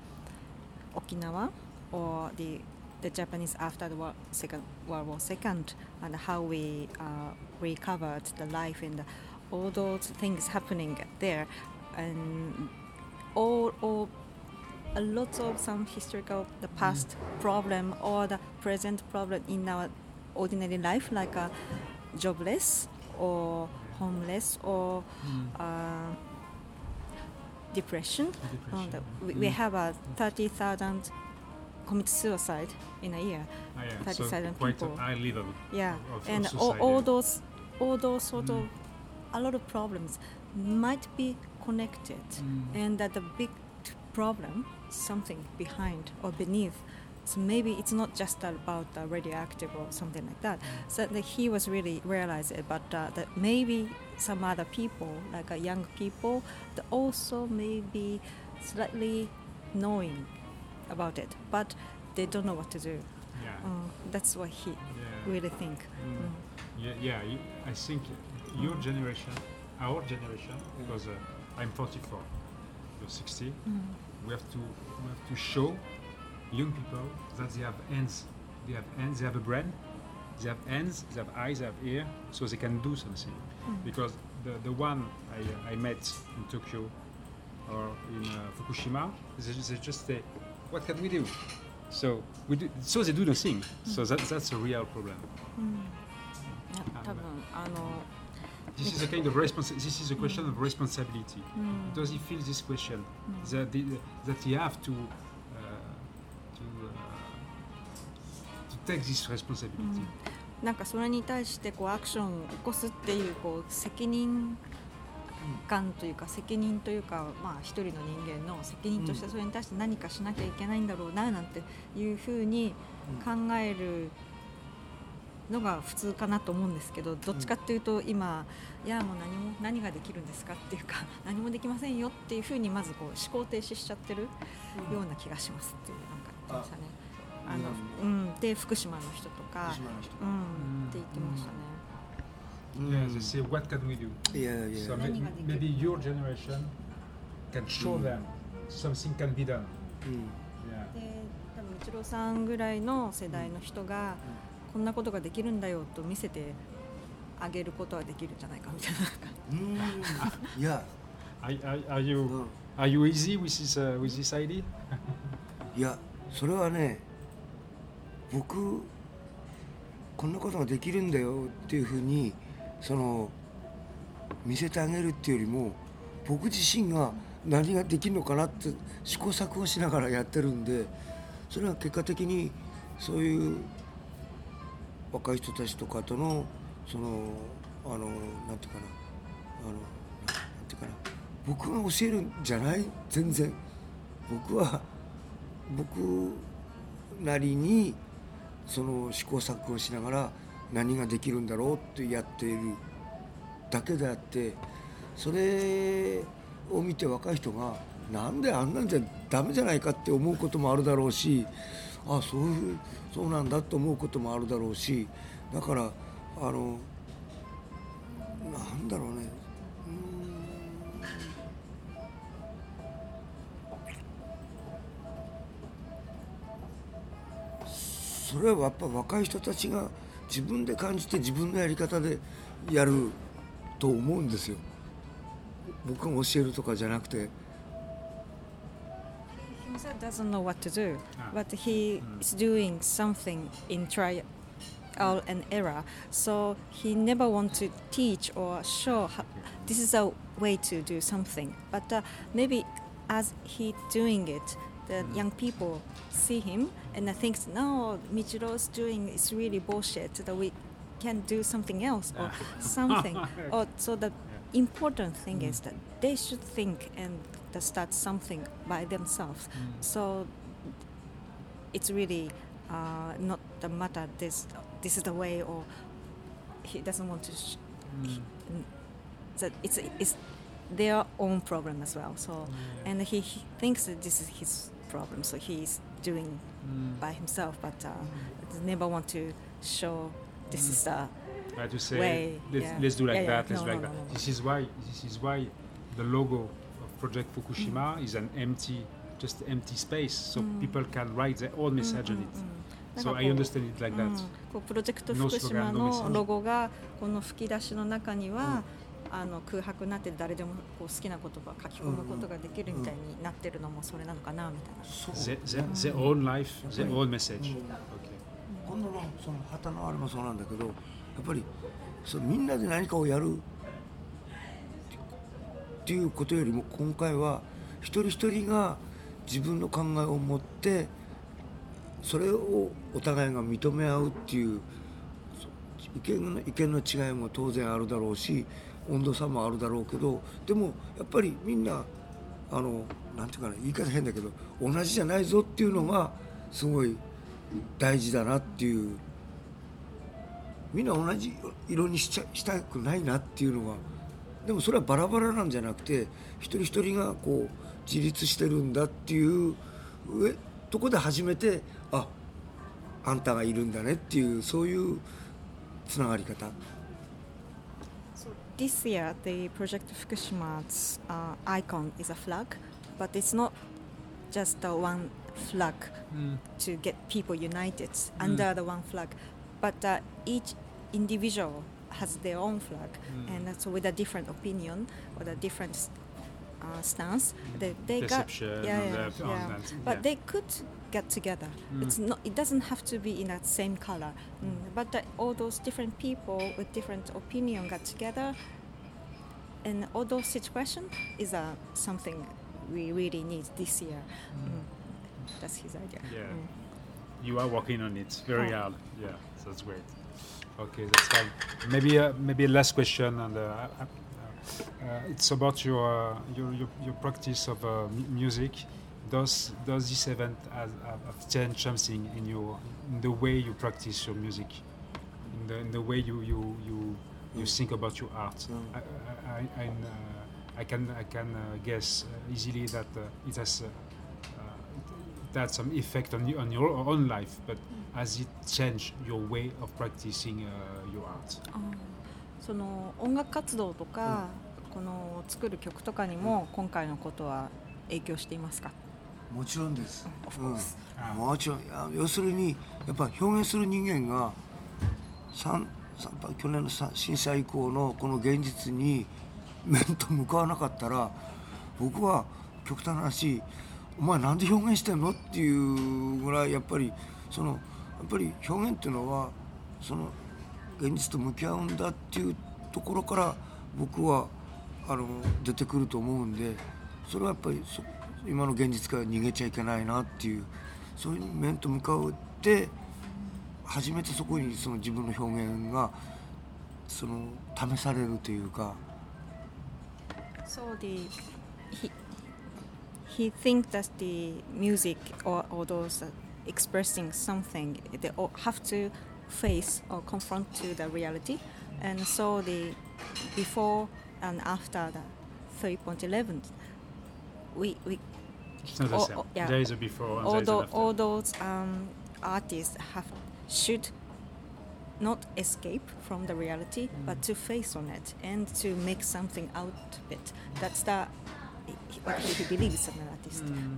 Okinawa or the the Japanese after the World, Second World War Second and how we uh, recovered the life and all those things happening there. And all, all a lot of some historical the past problem or the present problem in our ordinary life like uh, jobless or homeless or uh, depression. Uh, the- we, we have a 30,000 commit suicide in a year. Ah, yeah, 30,000 so people. level. Yeah, of- of and all, all those, all those sort of, a lot of problems might be connected, and that the big problem, something behind or beneath. So maybe it's not just about the radioactive or something like that. So that he was really realized it, but uh, that maybe some other people, like uh, young people, that also maybe slightly knowing about it, but they don't know what to do. Yeah. Uh, that's what he yeah. really think. Mm. Mm. Yeah, yeah. I think your generation, our generation, because uh, I'm 44, you're 60. Mm. We have to we have to show young people that they have hands. They have hands. They have a brain. They have hands. They have eyes. They have ear. So they can do something. Mm. Because the, the one I, I met in Tokyo or in uh, Fukushima, they, they just say, "What can we do?" So we do, so they do nothing. Mm. So that, that's a real problem. Mm. Uh, this is a kind of respons- this is a question of responsibility. Mm. Does he feel this question mm. that, the, that he have to this responsibility? なんかそれに対してこうアクションを起こすっていうこう責任感というか責任というかまあ一人の人間の責任としてそれに対して何かしなきゃいけないんだろうななんていうふうに考えるのが普通かなと思うんですけどどっちかっていうと今いやもう何も何ができるんですかっていうか何もできませんよっていうふうにまずこう思考停止しちゃってるような気がしますっていうなんか言ってましたね。あのうん、で福島の人とか福島の人うん、って言ってましたね。Yeah, they say, what can we do? いやいや So 何ができる maybe your generation can show them something can be done. うん Yeah. で多分一郎さんぐらいの世代の人がこんなことができるんだよと見せてあげることはできるんじゃないかみたいな。うんいや Are, are, are you うん are you easy with this uh, with this idea? いやそれはね僕こんなことができるんだよっていうふうにその見せてあげるっていうよりも僕自身が何ができるのかなって試行錯誤しながらやってるんでそれは結果的にそういう若い人たちとかとのそのあのなんていうかなあのなんていうかな僕が教えるんじゃない？全然。僕は僕なりにその試行錯誤しながら何ができるんだろうってやっているだけであってそれを見て若い人がなんであんなんじゃダメじゃないかって思うこともあるだろうしあそういうそうなんだと思うこともあるだろうしだからあのなんだろうね。それはやっぱ若い人たちが自分で感じて自分のやり方でやると思うんですよ僕が教えるとかじゃなくて himself doesn't know what to do, Ah. but he is doing something in trial and error. So he never want to teach or show how, this is a way to do something. But uh, maybe as he doing it, the young people see him and I think, no, Michiro's doing is really bullshit. That we can do something else or <laughs> something. or so the important thing is mm. that they should think and start something by themselves. Mm. So it's really uh, not the matter. This this is the way, or he doesn't want to. Sh- mm. he- that it's it's their own problem as well. So and he, he thinks that this is his problem. So he's doing by himself, but uh, never want to show this is the Right, to say Way, let's, yeah. let's do like Yeah, yeah. that, let's No, do like no, that. no, no. This is why this is why the logo of Project Fukushima is an empty, just empty space, so people can write their own message on it. So I understand it like that. うんこうプロジェクト No 福島 slogan, no の message. ロゴがこの吹き出しの中には、 あの空白になってて誰でもこう好きな言葉書き込むことができるみたいになってるのもそれなのかなみたいな。そう。Their, their, their own life, their own message. 今度のその旗のあれもそうなんだけどやっぱりそのみんなで何かをやるっていうことよりも今回は一人一人が自分の考えを持ってそれをお互いが認め合うっていうそ意見の意見の違いも当然あるだろうし温度差もあるだろうけどでもやっぱりみんなあのなんていうかな言い方変だけど同じじゃないぞっていうのがすごい大事だなっていうみんな同じ色にしちゃしたくないなっていうのがでもそれはバラバラなんじゃなくて一人一人がこう自立してるんだっていう上とこで初めてああんたがいるんだねっていうそういうつながり方。This year, the Project Fukushima's uh, icon is a flag, but it's not just the one flag to get people united under the one flag, but uh, each individual has their own flag, Mm. and that's with a different opinion or a different uh, stance. They, they got yeah, yeah, yeah. that, but yeah. they could get together. Mm. It's not. It doesn't have to be in that same color. Mm. But the, all those different people with different opinion got together, and all those situation is uh, something we really need this year. Mm. That's his idea. Yeah. Mm. You are working on it very Oh. hard. Yeah, so that's great. Okay, that's fine. Maybe uh, maybe a last question, and uh, uh, uh, it's about your, uh, your your your practice of uh, mu- music. Does does this event has, have have changed something in your in the way you practice your music, in the in the way you you you, you Mm. think about your art? Mm. I, I, I, I, uh, I can I can uh, guess uh, easily that uh, it has. Uh, uh, had some effect on, you, on your own life, but has it changed your way of practicing uh, your art? その音楽活動とか、この作る曲とかにも今回のことは影響していますか、もちろんです、うん.もちろん。いや要するにやっぱ表現する人間が三三去年のさ震災以降のこの現実に面と向かわなかったら僕は極端な話お前なんで表現してんの？っていうぐらいやっぱりそのやっぱり表現っていうのはその現実と向き合うんだっていうところから僕はあの出てくると思うんでそれはやっぱりそ今の現実から逃げちゃいけないなっていうそういう面と向かって初めてそこにその自分の表現がその試されるというか So the he he thinks that the music or, or those expressing something they have to face or confront to the reality, and so the before and after the 3.11, we we It's not the Oh, same. oh, yeah. There is a before and there all, is an tho- after. all those um, artists have should not escape from the reality, but to face on it and to make something out of it. That's the what he believes as an artist. Mm.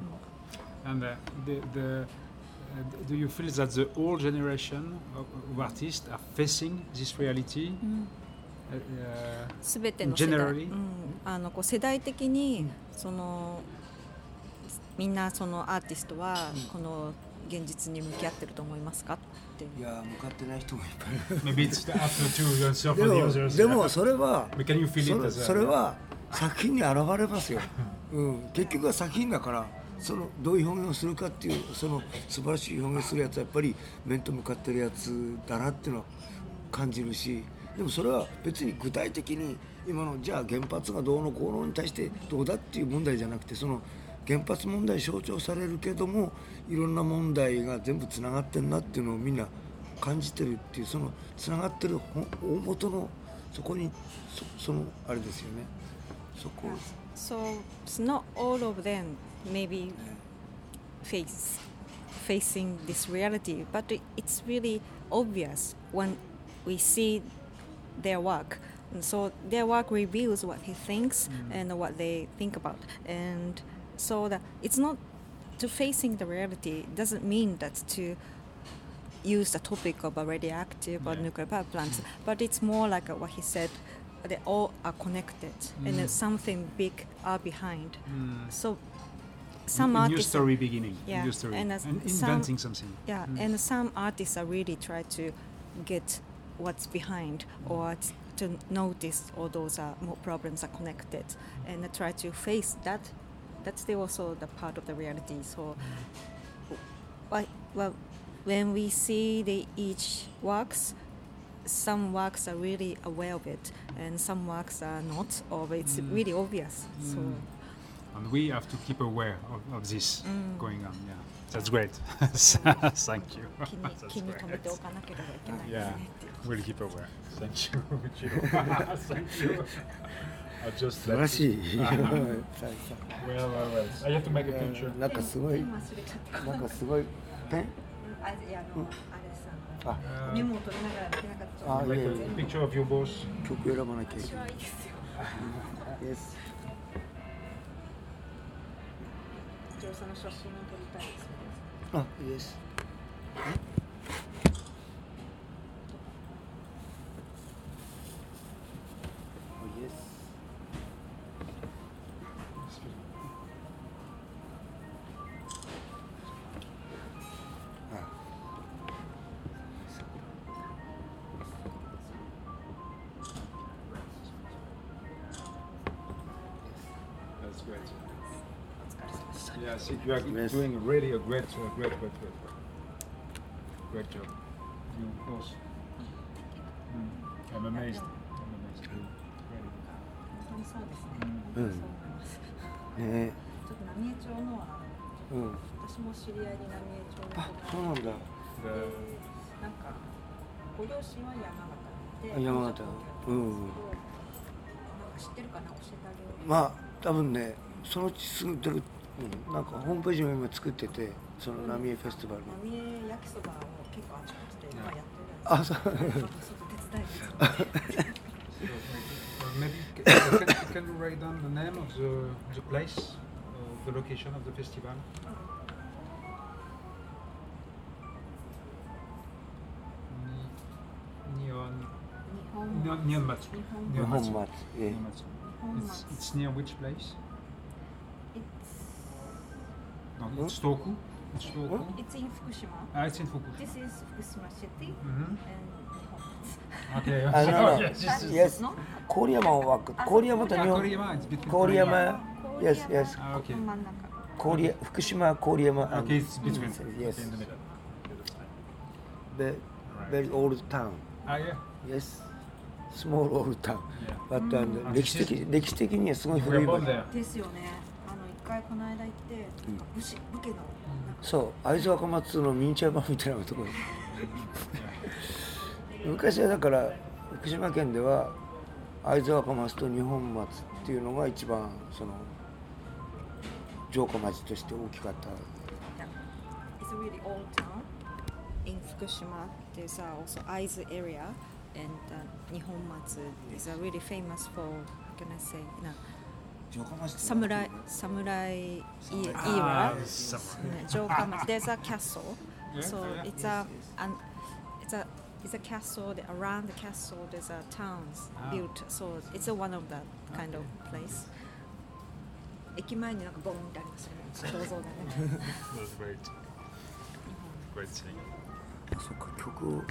And uh, the, the, uh, do you feel that the old generation of, of artists are facing this reality? Uh, uh, すべての世代、 Generally? うん、あのこう世代的にその みんなそのアーティストはこの現実に向き合ってると思いますか？っていや向かってない人もいっぱい。いる maybe it's after to answer でも others. でもそれはそれは作品に現れますよ、うん、結局は作品だからそのどういう表現をするかっていうその素晴らしい表現するやつはやっぱり面と向かってるやつだなっていうのは感じるしでもそれは別に具体的に今のじゃあ原発がどうのこうのに対してどうだっていう問題じゃなくてその原発問題象徴されるけどもいろんな問題が全部つながってるなっていうのをみんな感じてるっていうそのつながってる本大元のそこにそそのあれですよねそこ So it's not all of them maybe face facing this reality, but it, it's really obvious when we see their work. And so their work reveals what he thinks and what they think about, and so that it's not to facing the reality doesn't mean that to use the topic of a radioactive or Yeah. nuclear power plants, <laughs> but it's more like what he said. They all are connected, and Mm. there's something big are behind. Mm. So some new artists, story beginning, Yeah, new story, and inventing something. yeah, Mm. and some artists are really try to get what's behind or to notice all those uh, more problems are connected and uh, try to face that that's still also the part of the reality. So, well, when we see the each works, some works are really aware of it, and some works are not. Or it's mm. really obvious. Mm. So, and we have to keep aware of, of this mm. going on. Yeah, that's great. <laughs> Thank you. <laughs> yeah, we'll keep aware. Thank you. <laughs> Thank you. 素晴らしい Well, well, well. I have to make a picture. なんかすごいなんかすごいペンあいやあの、あれさあ Uh, メモを取りながらできなかった.曲選ばなきゃいけない Yes ジョーさんの写真を撮りたいです。あ Yes you are Yes. doing really a great, uh, great, great, great, great job. You, of course. Mm. I'm amazed. I'm amazed. Really 本当にそうですね、うんう思います、ねちょっと浪江町のはうん私も知り合いに浪江町の子あがそうなんだ good. なんかご両親は山形であ山形うんなんか知ってるかな？教えてあげようまあ多分ねそのうちすぐ出る、うん、なんかホームページも今作っててその浪江フェスティバルの浪江焼きそばを結構あちこちで今やってるあそうちょっとちょっと手伝いです。 So, uh, maybe c- can, can, can you write down the name of the, the place, uh, the location of the festival? Ni- Neon, 日本 Neon, Neon Matsu. 日本 日 Neon 本 Matsu. 松え Neon Matsu. 日本 It's, it's near which place? No, in Stockholm. In Stockholm. It's in Fukushima. Ah, it's in Fukushima. This is Fukushima city. Mm-hmm. And okay. I don't know. yes, yes. yes. No? Koriyama wa Koriyama to Nihon. Koriyama is between Koriyama. Yes, yes. Ah, okay. Korea, Fukushima, Koriyama. And, okay, it's between. Yes. In the middle. The very old town. Ah, yeah. Yes. スモールオールタウン、yeah. うん、歴史的歴史的にはすごい古い場所ですよね。っ、うん、そう会津若松のミニチュア版みたいなところ昔はだから福島県では会津若松と二本松っていうのが一番その城下町として大きかった。福島っさ、also 会津エリア and、日本松 is a really famous for, samurai samurai e- Ah, era. samurai. Uh, Jokamatsu. There's a castle, Yeah, so yeah. it's a an, it's a it's a castle. that Around the castle, there's a towns Ah. built. So it's a one of that kind of place. 駅前になんかボーンってありますよね。<laughs> 銅像だね。 That's great. Great thing. そっか曲を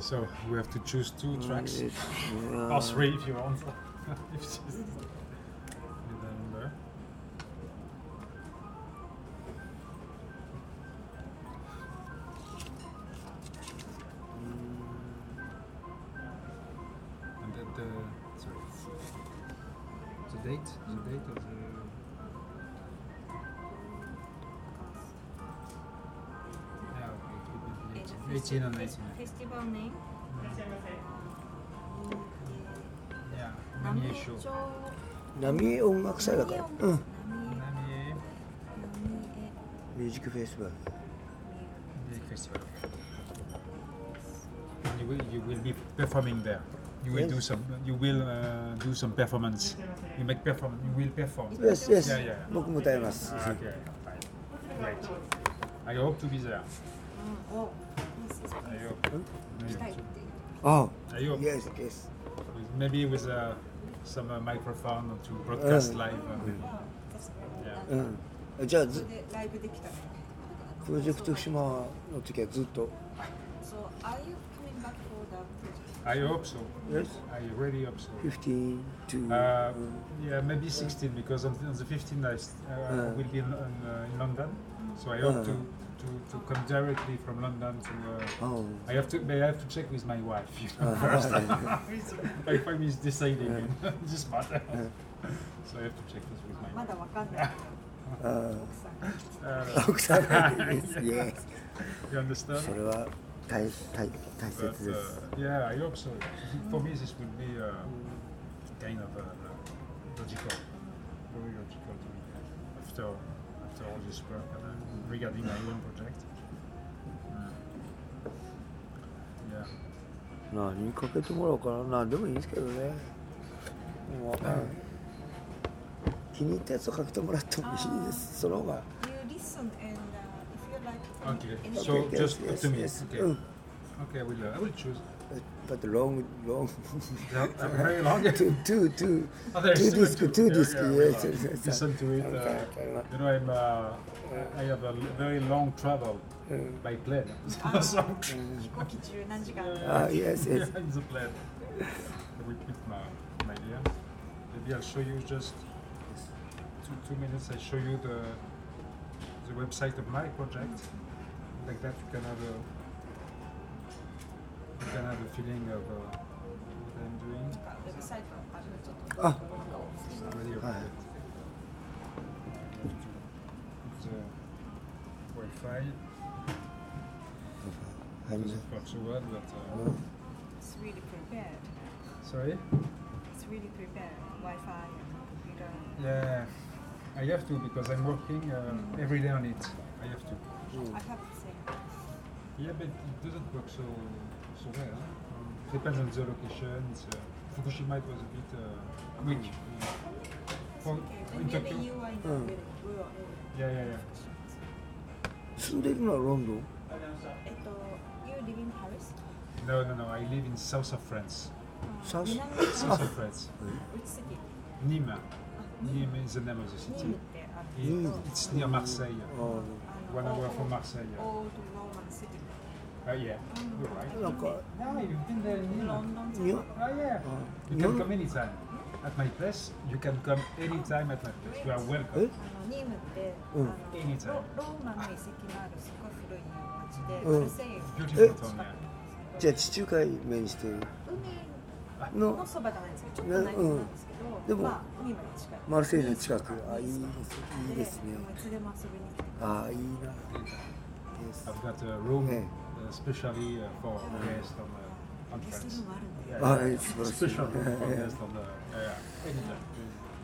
So we have to choose two tracks. いや Or three if you want. <laughs> if 浪江音楽祭だからうん Namiye ミュージックフェスティバル Music Festival. You will, you will be performing there. You will Yes. do some. You will uh, do some performance. You make perform. You will perform. Yes, yes. Yeah, yeah. 僕も歌います。 Ah, okay, fine. Great. I hope to be there. うんお I hope. 来たいっていう。あ I hope. Yes, yes. With- Maybe with uh, some uh, microphone to broadcast Uh, live. Uh, う yeah. ん。じゃあずでライブできたら。プロジェクト福島の時はずっと So are you coming back for the project? I hope so. Yes. I really hope so. 15 to Uh, yeah, maybe 16 because on, on the 15th I s- uh, Uh. will be in, in, uh, in London, so I hope Uh. to, to, to come directly from London to. Uh, Oh. I have to, but I have to check with my wife you know, Uh. <laughs> first. <laughs> my wife is deciding in <laughs> this matter, Uh. so I have to check this with my ま wife. だわかんない。あUh, 奥さん Yes. you understand? それは大大大 But, 切です。 uh, yeah, I hope so. For me, this will be uh, kind of uh, logical, very logical to me after after all this work and, uh, Regarding my own project. Mm. Yeah. 何にかけてもらおうかな。何でもいいんですけどね。もうわかんない気に入ったやつをかけてもらってもいいです。その方が。You listen and uh, if you like Okay. So just yes, to me. yes, Okay. Mm. Okay, I will. Uh, I will choose. but, but long, long. <laughs> yeah, <laughs> very long. two, two, two. Oh, two disc, two, two yeah, disc. Yeah, yes, yes, yes, Listen to it. Okay, uh, you know, I'm, uh, I have a very long travel by plane. Ah. <laughs> so, uh, yes, yes. Yeah, in the plane. I will quit my, my idea. Maybe I'll show you just two, two minutes. I show you the the website of my project. Like that, you can have a you can have a feeling of uh, what I'm doing. Ah. It's uh, but. Uh, it's really prepared. Sorry. It's really prepared. Wi-Fi. Yeah. I have to because I'm working uh, mm. every day on it. I have to. I have. Yeah, but it doesn't work so so well. Huh? Depends on the location. It's, uh, Fukushima it was a bit uh, weak. For, in Maybe Tokyo. you are in the Mm. really rural area Yeah, yeah, yeah. 住んでるのはロンドンえっと You live in Paris? No, no, no. I live in south of France. サウス南 South of France. Which city? Nîmes. あ Nîmes is the name of the ニー city. ムってある It- けど it's near Marseille. あ One hour from Marseille. Old Roman city Oh, yeah. You're right. Look, no, you've been there in London. New? Oh, yeah. Uh, you can come anytime. At my place, you can come anytime at my place. You are welcome. ニームって、うん、あのロローマの遺跡のあるすごい古い町で、うん、えじゃあ地中海面してる海ののそばじゃないですけどちょっと内陸なんですけど、うん、でも、まあ、海まで近いマルセイユの近くあいいですいいですねいつでも遊びに来てあいいな Yes. I've got a room. Yeah. Uh, uh, uh, ah, especially for guests on the conference. Especially for guests on the yeah.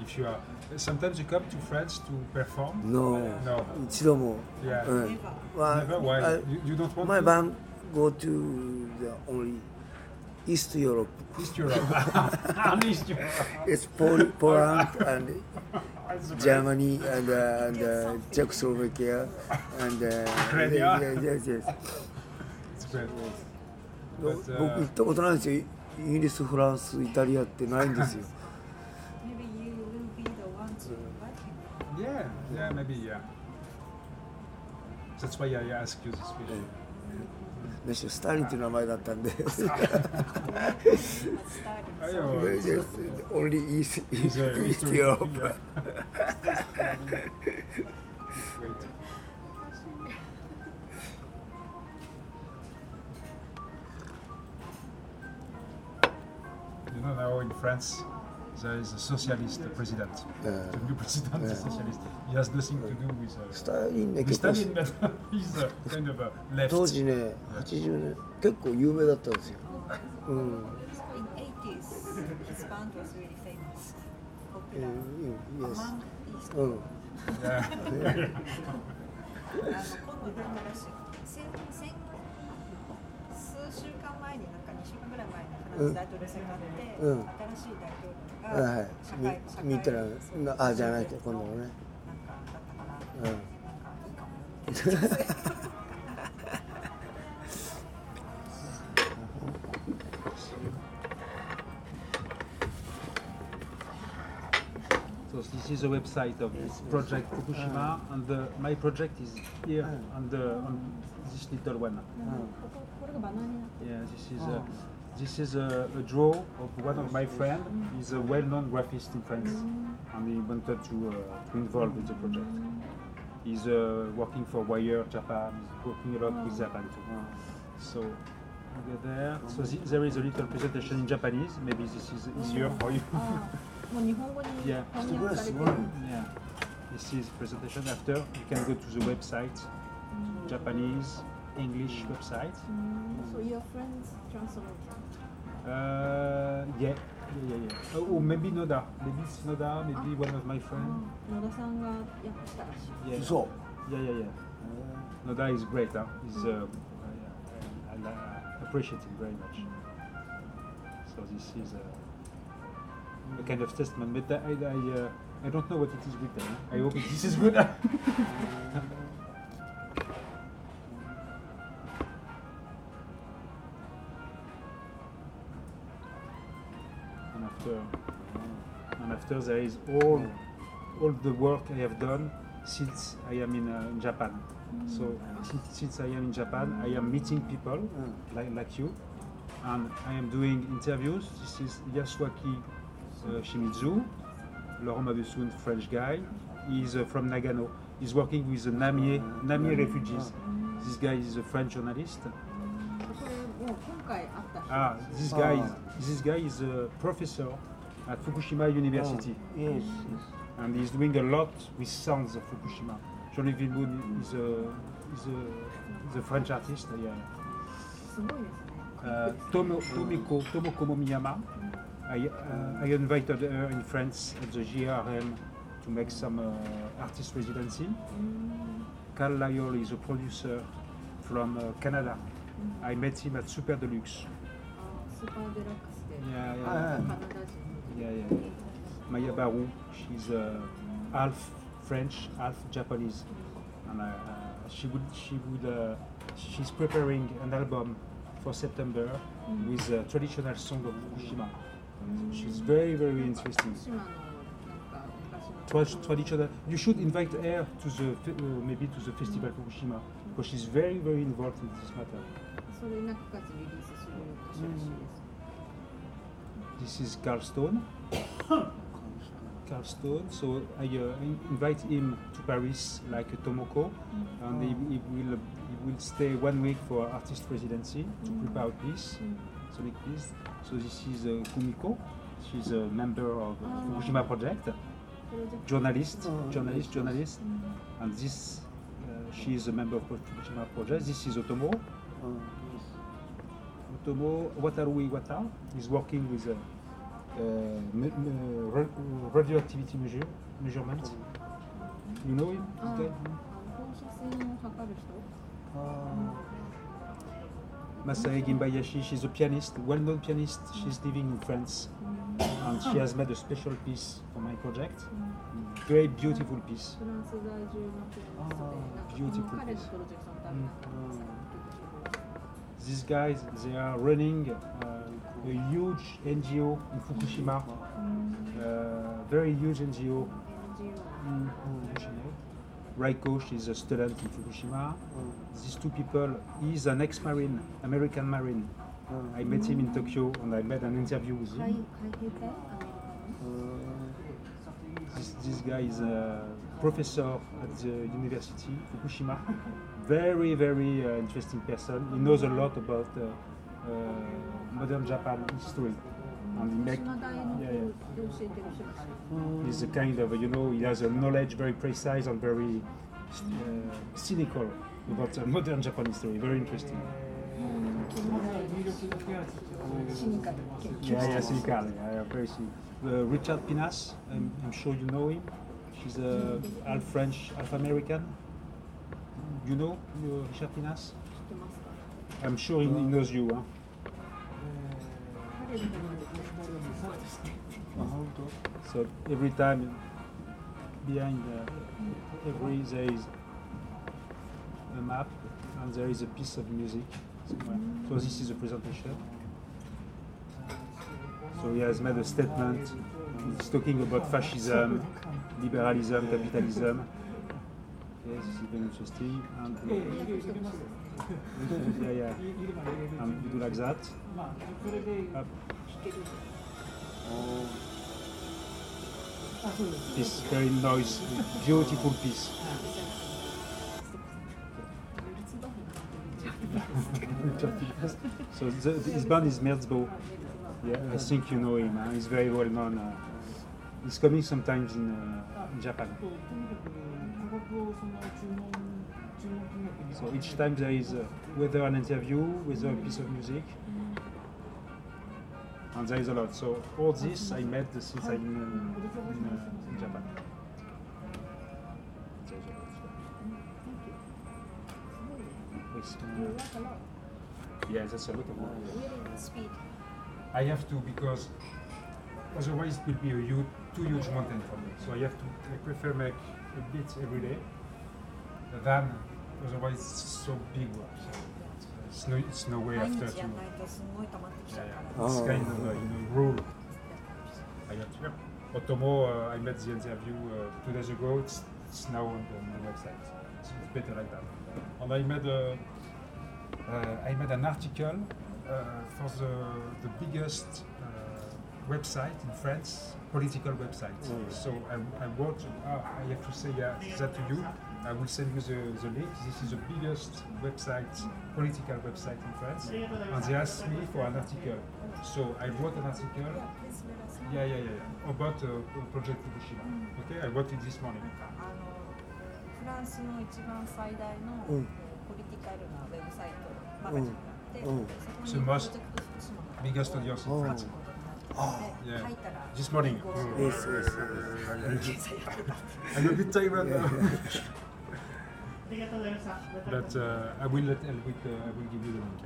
If you are sometimes you come to France to perform. No, no, it's no more. Yeah, well, never. Why? I, you, you, don't want my to? band go to the only. East Europe. East Europe. <laughs> East Europe. it's Pol- Poland <laughs> and Germany and, uh, and uh, Czechoslovakia and uh, yes, yes, yes. 僕行ったことないですよ。イギリスフランスイタリアってないんですよ。メッシスターリンという名前だったんで。<laughs> <laughs> Know now in France there is a socialist president. Yeah. The new president is Yeah. socialist. He has nothing to do with ス uh, ターリンね with 結構 Stalin, but he's a kind of a left. 当時ね80年結構有名だったんですようん in 80s, his band was really famous. うん Popular. うん yes Among East うん Yeah. あの今度出たらしい先先数週間前になんか2週間ぐらい前にフランス大統領選があって、うん新しい大統領はいはいが社会見たらそうなあじゃないと今度もねなんかだったから、うんなんかいいかもって So this is the website of this project Fukushima, and the, my project is here on the on this little one. Yeah, this is a, This is a, a draw of one of my friend. He's a well-known graphist in France, and he wanted to, uh, to involve in the project. He's uh, working for Wire Japan. He's working a lot with Japan too. So there. So th there is a little presentation in Japanese. Maybe this is easier for you. <laughs> yeah. yeah. This is presentation. After you can go to the website, mm. Japanese English website. Mm. So your friends translate. Uh, yeah. Yeah, yeah, yeah. Or maybe Noda. Maybe it's Noda, maybe one of my friends. Yeah. So. Yeah, yeah, yeah. Uh, Noda is great, huh? He's, uh, I appreciate him very much. So this is a, a kind of testament, but I, I, uh, I don't know what it is with. I hope this is good. <laughs> <laughs> after there is all all the work I have done since I am in, uh, in Japan. Mm. So since, since, I am in Japan, I am meeting people mm. like, like you, and I am doing interviews. This is Yasuaki uh, Shimizu, Laurent Mabusun, French guy. He's uh, from Nagano. He's working with the Namie, mm. Namie refugees. This guy is a French journalist. Ah, this guy this guy is a professor at Fukushima University. Oh, yes, yes. And he's doing a lot with sounds of Fukushima. Johnny Vilboun is a, is a, a French artist. Yeah. Uh, Tomo, Tomiko, Tomoko Momiyama, I, uh, I invited her in France at the GRM to make some uh, artist residency. Carl Lyall is a producer from uh, Canada. I met him at Super Deluxe. Super Deluxe. Yeah, yeah. Ah. yeah, yeah. Maya Baru, she's uh, half French, half Japanese, and uh, uh, she would, she would, uh, she's preparing an album for September with a traditional song of Fukushima. She's very, very interesting. 福島のなんか昔の Tra- traditional. You should invite her to the fe- uh, maybe to the festival Fukushima because she's very, very involved in this matter. それなんかリリースする歌手らしいです、 This is Carl Stone. Carlstone. So I uh, invite him to Paris like Tomoko, mm-hmm. and he, he, will he will stay one week for artist residency to mm-hmm. prepare this mm-hmm. sonic piece. So this is uh, Kumiko. She's a member of uh, Fukushima Project, oh, journalist, journalist, journalist, and this uh, she is a member of Fukushima Project. This is Otomo. Oh, Wataru Iwata is working with uh, uh, radioactivity measure, measurement. You know him? Ah. Okay. Ah. Masae Gimbayashi, she's a pianist, well-known pianist. She's living in France, and she ah. has made a special piece for my project. Very beautiful piece. Beautiful piece. these guys they are running uh, a huge NGO in Fukushima, uh, very huge NGO mm, in Raikosh is a student in Fukushima. These two people, he's an ex-marine, American marine. I met him in Tokyo and I made an interview with him. Uh, this, this guy is a professor at the university, Fukushima. <laughs> very, very uh, interesting person. He knows a lot about uh, uh, modern Japan history. And he make, yeah, yeah. He's a kind of, you know, he has a knowledge very precise and very uh, cynical about uh, modern Japan history. Very interesting. Yeah, yeah, cynical. Yeah, very cynical. Uh, Richard Pinhas, I'm, I'm sure you know him. He's a half French, half American. You know euh, Richard Pinas? I'm sure he knows you. Hein? Uh-huh. So every time behind the, every there is a map and there is a piece of music somewhere. So this is a presentation. So he has made a statement. He's talking about fascism, liberalism, capitalism. Yes, this is very interesting. And yeah, yeah. And we do like that. Up. This very noisy, beautiful piece. <laughs> so the, the- his band is Merzbow. Yeah, I think you know him. Huh? He's very well known. Uh, he's coming sometimes in, uh, in Japan. So each time there is uh, whether an interview, whether a piece of music, and there is a lot. So all this I made since I'm in, uh, in, uh, in Japan. A uh, yeah, that's a lot of. Really speed. I have to because otherwise it will be a huge, too huge mountain for me. So I have to. I prefer make a bit every day. Than otherwise it's so big. It's no, it's no way after to. Yeah, yeah. It's kind of a you know, rule. I have to. Otomo, uh, I made the interview uh, two days ago. It's, it's now on the, website. So it's better like that. And I made a, uh, I made an article uh, for the the biggest uh, website in France political website. Mm. So I, I wrote, uh, I have to say uh, that to you. I will send you the, the link. This is the biggest website, political website in France. And they asked me for an article. So I wrote an article. Yeah, yeah, yeah, yeah. About uh, Project Fukushima. Okay, I wrote it this morning. あのフランスの一番最大のうんポリティカルなウェブサイトマガジンがあって、うんそこに So プロ most ジェクト福島の biggest audience in this morning. Mm. Yes, yes, yes. I have a good time right now. but uh, I will let uh, I will give you the link.